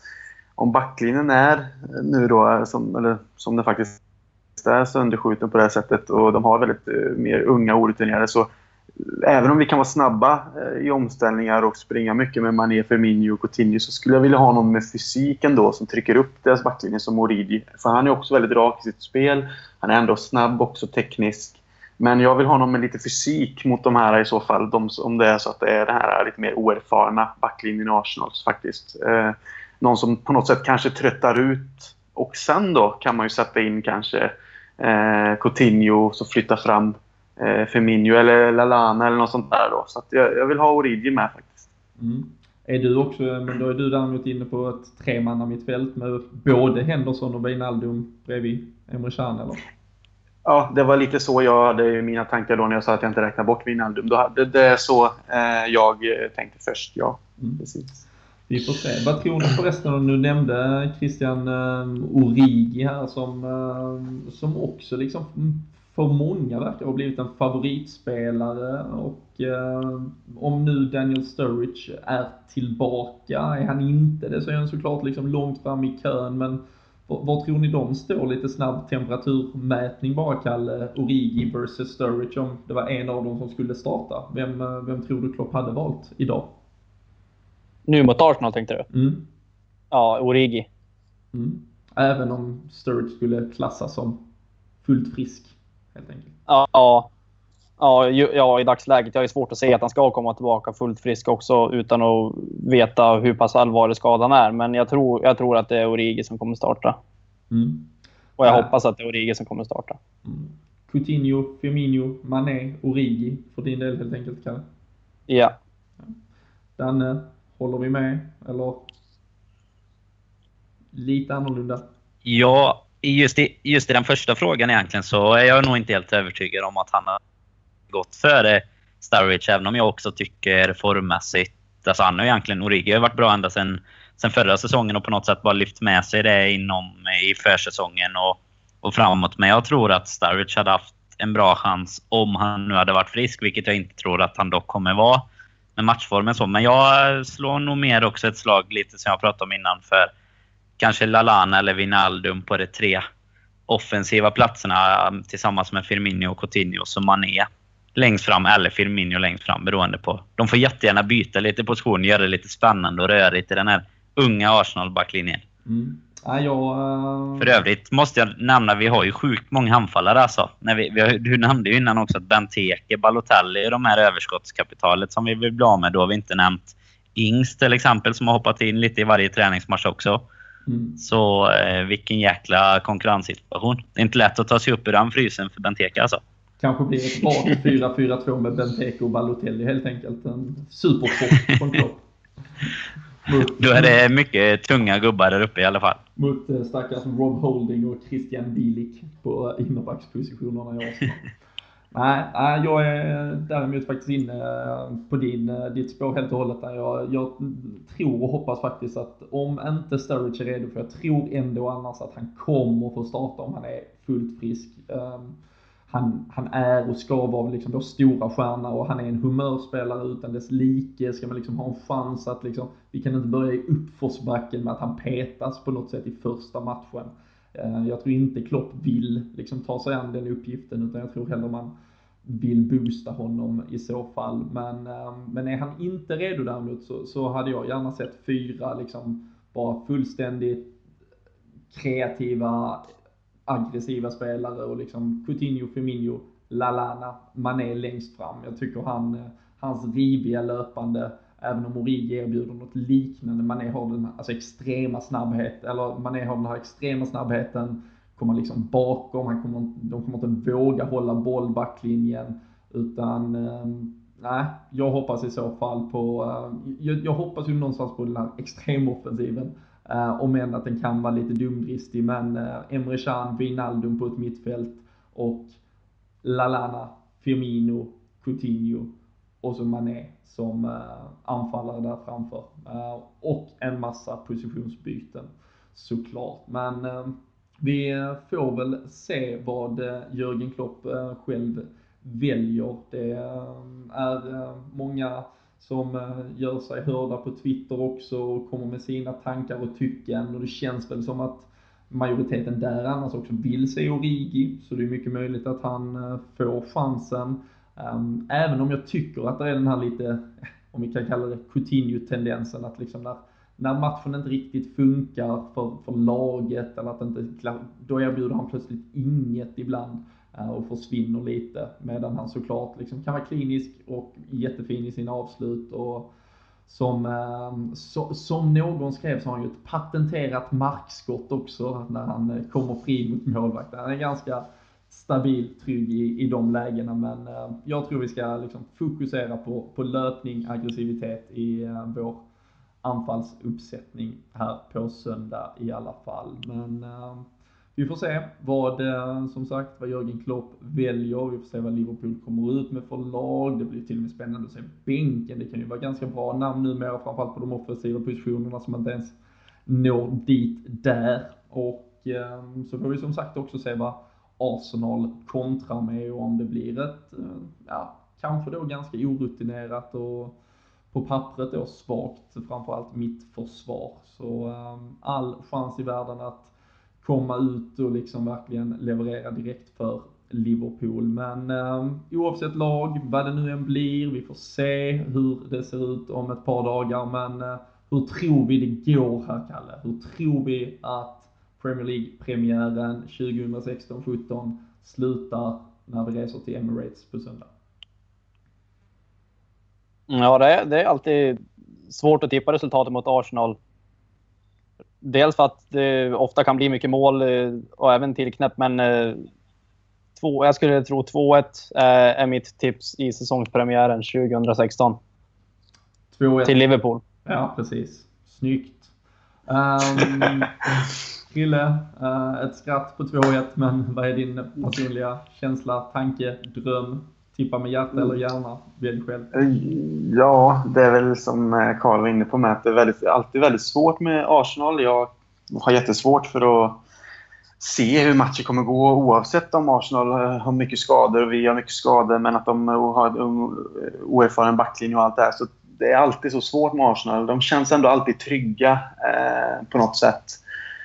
om backlinjen är eh, nu då, eh, som, eller som den faktiskt är sönderskjuten på det här sättet och de har väldigt eh, mer unga orutinerade så även om vi kan vara snabba eh, i omställningar och springa mycket med Mané, Firmino och Coutinho så skulle jag vilja ha någon med fysik ändå som trycker upp deras backlinje som Origi. För han är också väldigt rak i sitt spel. Han är ändå snabb också teknisk. Men jag vill ha någon med lite fysik mot de här i så fall. De, om det är så att det är den här lite mer oerfarna backlinjen i Arsenal faktiskt. Eh, någon som på något sätt kanske tröttar ut. Och sen då kan man ju sätta in kanske eh, Coutinho som flyttar fram eh, Firmino eller Lallana eller något sånt där då. Så jag, jag vill ha Origi med faktiskt. Mm. Är du också, men då är du däremot inne på ett tremanna mittfält med både Henderson och Wijnaldum bredvid Emre Can eller? Ja, det var lite så jag hade mina tankar då när jag sa att jag inte räknar bort Wijnaldum. Hade det är så eh, jag eh, tänkte först, ja. Mm. Precis. Vi får se. Vad tror ni förresten om du nämnde Christian um, Origi här som, um, som också liksom för många verkar ha blivit en favoritspelare och uh, om nu Daniel Sturridge är tillbaka, är han inte det så är han såklart liksom långt fram i kön men var tror ni de står? Lite snabb temperaturmätning bara Kalle, Origi versus Sturridge om det var en av dem som skulle starta. Vem, uh, vem tror du Klopp hade valt idag? Nu mot Arsenal tänkte du? Mm. Ja, Origi. Mm. Även om Sturridge skulle klassas som fullt frisk, helt enkelt. Ja, Ja, ja, i dagsläget. Jag är svårt att se att han ska komma tillbaka fullt frisk också utan att veta hur pass allvarlig skadan är. Men jag tror, jag tror att det är Origi som kommer starta. Mm. Och jag ja. hoppas att det är Origi som kommer starta. Mm. Coutinho, Firmino, Mané, Origi för din del helt enkelt, Kalle? Ja. Danne, håller vi med? Eller lite annorlunda? Ja, just i, just i den första frågan egentligen så är jag nog inte helt övertygad om att han har gått före Sturridge, även om jag också tycker formmässigt... Alltså han har egentligen, Origi har varit bra ända sen, sen förra säsongen och på något sätt bara lyft med sig det inom, i försäsongen och, och framåt. Men jag tror att Sturridge hade haft en bra chans om han nu hade varit frisk, vilket jag inte tror att han dock kommer vara med matchformen. så. Men jag slår nog mer också ett slag, lite som jag pratade om innan, för kanske Lalana eller Vinaldum på de tre offensiva platserna tillsammans med Firmino och Coutinho som man är längst fram eller Firmino längst fram beroende på. De får jättegärna byta lite position, göra det lite spännande och rörigt i den här unga Arsenal-backlinjen. Mm. Ja, jag, uh... För övrigt måste jag nämna, vi har ju sjukt många anfallare alltså. När vi, vi har, du nämnde ju innan också att Benteke, Balotelli, de här överskottskapitalet som vi vill bli av med. Då har vi inte nämnt Ings till exempel som har hoppat in lite i varje träningsmatch också. Mm. Så eh, vilken jäkla konkurrenssituation. Det är inte lätt att ta sig upp ur den frysen för Benteke alltså. Kanske blir ett bra [LAUGHS] 4-4-2 med Benteke och Balotelli helt enkelt. En supertopp från Klopp. [LAUGHS] Då är det mycket tunga gubbar där uppe i alla fall. Mot eh, stackars Rob Holding och Christian Bielik på innerbackspositionerna i Arsenal. [LAUGHS] Nej, nej, jag är däremot faktiskt inne eh, på din, eh, ditt spår helt och hållet. Jag, jag tror och hoppas faktiskt att om inte Sturridge är redo, för jag tror ändå annars att han kommer få starta om han är fullt frisk. Ehm, han, han är och ska vara liksom vår stora stjärna och han är en humörspelare utan dess like. Ska man liksom ha en chans att liksom, vi kan inte börja i uppförsbacken med att han petas på något sätt i första matchen. Eh, jag tror inte Klopp vill liksom ta sig an den uppgiften utan jag tror hellre man vill boosta honom i så fall. Men, ehm, men är han inte redo däremot så, så hade jag gärna sett fyra liksom bara fullständigt kreativa aggressiva spelare och liksom Coutinho, Firmino, Lalana, Mané längst fram. Jag tycker han, eh, hans riviga löpande, även om Origi erbjuder något liknande, Mané har den alltså extrema snabbhet, eller Mané har den här extrema snabbheten, kommer liksom bakom, han kommer, de kommer inte våga hålla boll backlinjen, utan eh, nej, jag hoppas i så fall på, eh, jag, jag hoppas ju någonstans på den här extremoffensiven Eh, om än att den kan vara lite dumdristig, men eh, Emre Can, Wijnaldum på ett mittfält och Lalana, Firmino, Coutinho och så Mané som uh, anfallare där framför. Uh, och en massa positionsbyten såklart. Men uh, vi får väl se vad Jörgen Klopp själv väljer. Det är många som gör sig hörda på Twitter också och kommer med sina tankar och tycken och det känns väl som att majoriteten där annars också vill se Origi, så det är mycket möjligt att han får chansen. Um, även om jag tycker att det är den här lite, om vi kan kalla det Coutinho-tendensen, att liksom när, när matchen inte riktigt funkar för, för laget, eller att inte, då erbjuder han plötsligt inget ibland. uh, och försvinner lite. Medan han såklart liksom kan vara klinisk och jättefin i sina avslut. Och som, ehm, uh, so, som någon skrev så har han ju ett patenterat markskott också när han eh, kommer fri mot målvakten. Han är ganska stabil, trygg i, i de lägena. Men eh, jag tror vi ska liksom fokusera på, på löpning, aggressivitet i eh, vår anfallsuppsättning här på söndag i alla fall. Men eh, vi får se vad, eh, som sagt, vad Jörgen Klopp väljer. Vi får se vad Liverpool kommer ut med för lag. Det blir till och med spännande att se bänken. Det kan ju vara ganska bra namn numera, framförallt på de offensiva positionerna som inte ens når dit där. Och eh, så får vi som sagt också se vad Arsenal kontrar med och om det blir ett, eh, ja, kanske då ganska orutinerat och på pappret då svagt, framförallt mitt försvar. Så ehm, all chans i världen att komma ut och liksom verkligen leverera direkt för Liverpool. Men eh, oavsett lag, vad det nu än blir, vi får se hur det ser ut om ett par dagar. Men eh, hur tror vi det går här, Kalle? Hur tror vi att Premier League-premiären 2016-17 slutar när vi reser till Emirates på söndag? Ja, det är, det är alltid svårt att tippa resultatet mot Arsenal. Dels för att det ofta kan bli mycket mål eh, och även tillknäpp, men eh, två, jag skulle tro 2-1 är mitt tips i säsongspremiären 2016. 2-1. Till Liverpool. Ja, precis. Snyggt. Um, [LAUGHS] Krille, uh, ett skratt på 2-1, men [LAUGHS] vad är din personliga känsla, tanke, dröm? Tippa med hjärta eller hjärna? Välj själv. Ja, det är väl som eh, Karl var inne på med att det är väldigt, alltid väldigt svårt med Arsenal. Jag har jättesvårt för att se hur matchen kommer gå oavsett om Arsenal eh, har mycket skador och vi har mycket skador men att de har en oerfaren backlinje och allt det här. Så det är alltid så svårt med Arsenal. De känns ändå alltid trygga eh, på något sätt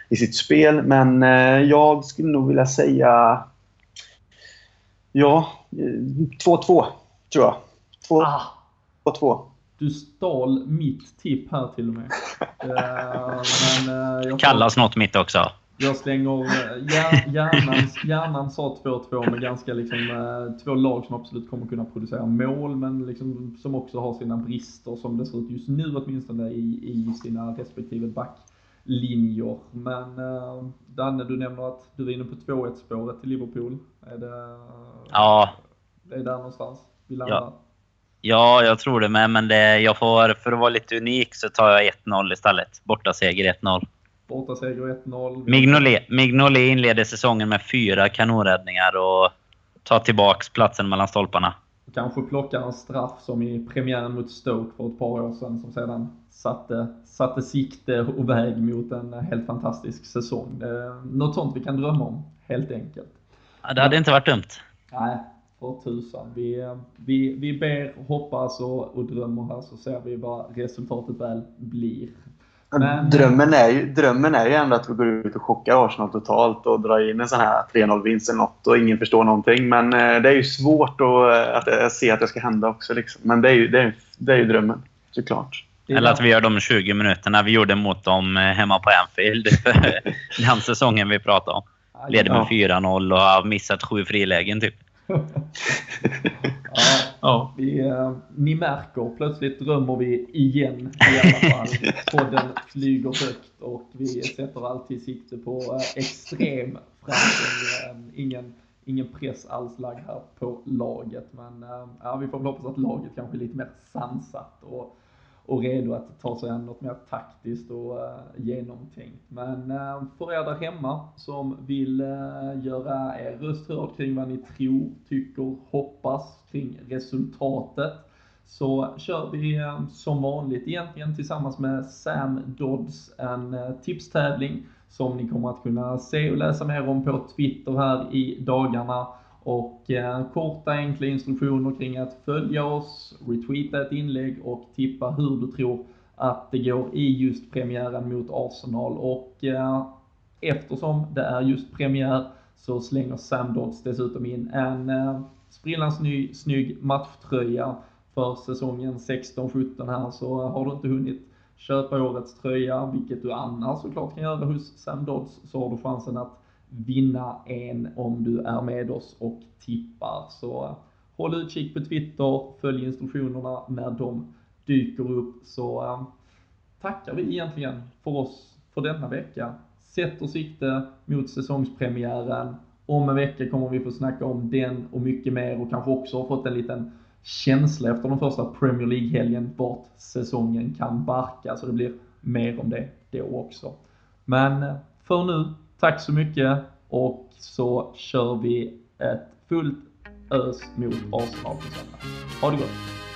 i sitt spel. Men eh, jag skulle nog vilja säga... Ja, 2-2 tror jag. 2-2. Ah. Du stal mitt tipp här till och med. uh, [LAUGHS] men, uh, Kallas något mitt också. Jag slänger... Eh, hjärnan, hjärnan sa 2-2 med ganska liksom, eh, två lag som absolut kommer kunna producera mål men liksom, som också har sina brister som det ser ut just nu åtminstone i, i sina respektive backlinjer. Men uh, Danne, du nämner att du är inne på 2-1 spåret till Liverpool. Är det, ja. det är där någonstans vi landar? Ja. Ja, jag tror det med. Men det, jag får, för att vara lite unik så tar jag 1-0 istället. Borta seger 1-0. Bortaseger 1-0. Mignolet, Mignolet inleder säsongen med fyra kanonräddningar och tar tillbaka platsen mellan stolparna. Kanske plockar en straff som i premiären mot Stoke för ett par år sedan som sedan satte, satte sikte och väg mot en helt fantastisk säsong. Något sånt vi kan drömma om, helt enkelt. Ja, det hade inte varit dumt. Nej, för tusan. Vi, vi, vi ber, hoppas och, och drömmer här så ser vi vad resultatet väl blir. Men... Drömmen, är ju, drömmen är ju ändå att vi går ut och chockar Arsenal totalt och drar in en sån här 3-0-vinst eller något och ingen förstår någonting. Men eh, det är ju svårt att, att, att se att det ska hända också. Liksom. Men det är, ju, det, är, det är ju drömmen, såklart. Eller att vi gör de 20 minuterna vi gjorde mot dem eh, hemma på Anfield. [LAUGHS] Den säsongen vi pratade om. Leder med ja. 4-0 och har missat sju frilägen typ ja, [LAUGHS] ja. Vi, uh, ni märker, plötsligt drömmer vi igen i alla fall. [LAUGHS] Podden flyger högt och vi sätter alltid sikte på uh, extrem framgång. Ingen, ingen press alls lagd här på laget. Men ja, vi får väl hoppas att laget kanske är lite mer sansat och och redo att ta sig an något mer taktiskt och uh, genomtänkt. Men uh, för er där hemma som vill uh, göra er röst hörd kring vad ni tror, tycker, hoppas kring resultatet så kör vi som vanligt egentligen tillsammans med Sam Dodds en tipstävling som ni kommer att kunna se och läsa mer om på Twitter här i dagarna. Och eh, korta enkla instruktioner kring att följa oss, retweeta ett inlägg och tippa hur du tror att det går i just premiären mot Arsenal. Och eh, eftersom det är just premiär så slänger Sam Dodds dessutom in en eh, sprillans ny snygg matchtröja för säsongen 16-17 här. Så eh, har du inte hunnit köpa årets tröja, vilket du annars såklart kan göra hos Sam Dodds, så har du chansen att vinna en om du är med oss och tippar. Så eh, håll utkik på Twitter, följ instruktionerna när de dyker upp så eh, tackar vi egentligen för oss för denna vecka. Sätter sikte mot säsongspremiären. Om en vecka kommer vi få snacka om den och mycket mer och kanske också ha fått en liten känsla efter den första Premier League-helgen vart säsongen kan barka. Så det blir mer om det då också. Men eh, för nu Tack så mycket och så kör vi ett fullt ös mot Arsenal på söndag. Ha det gott!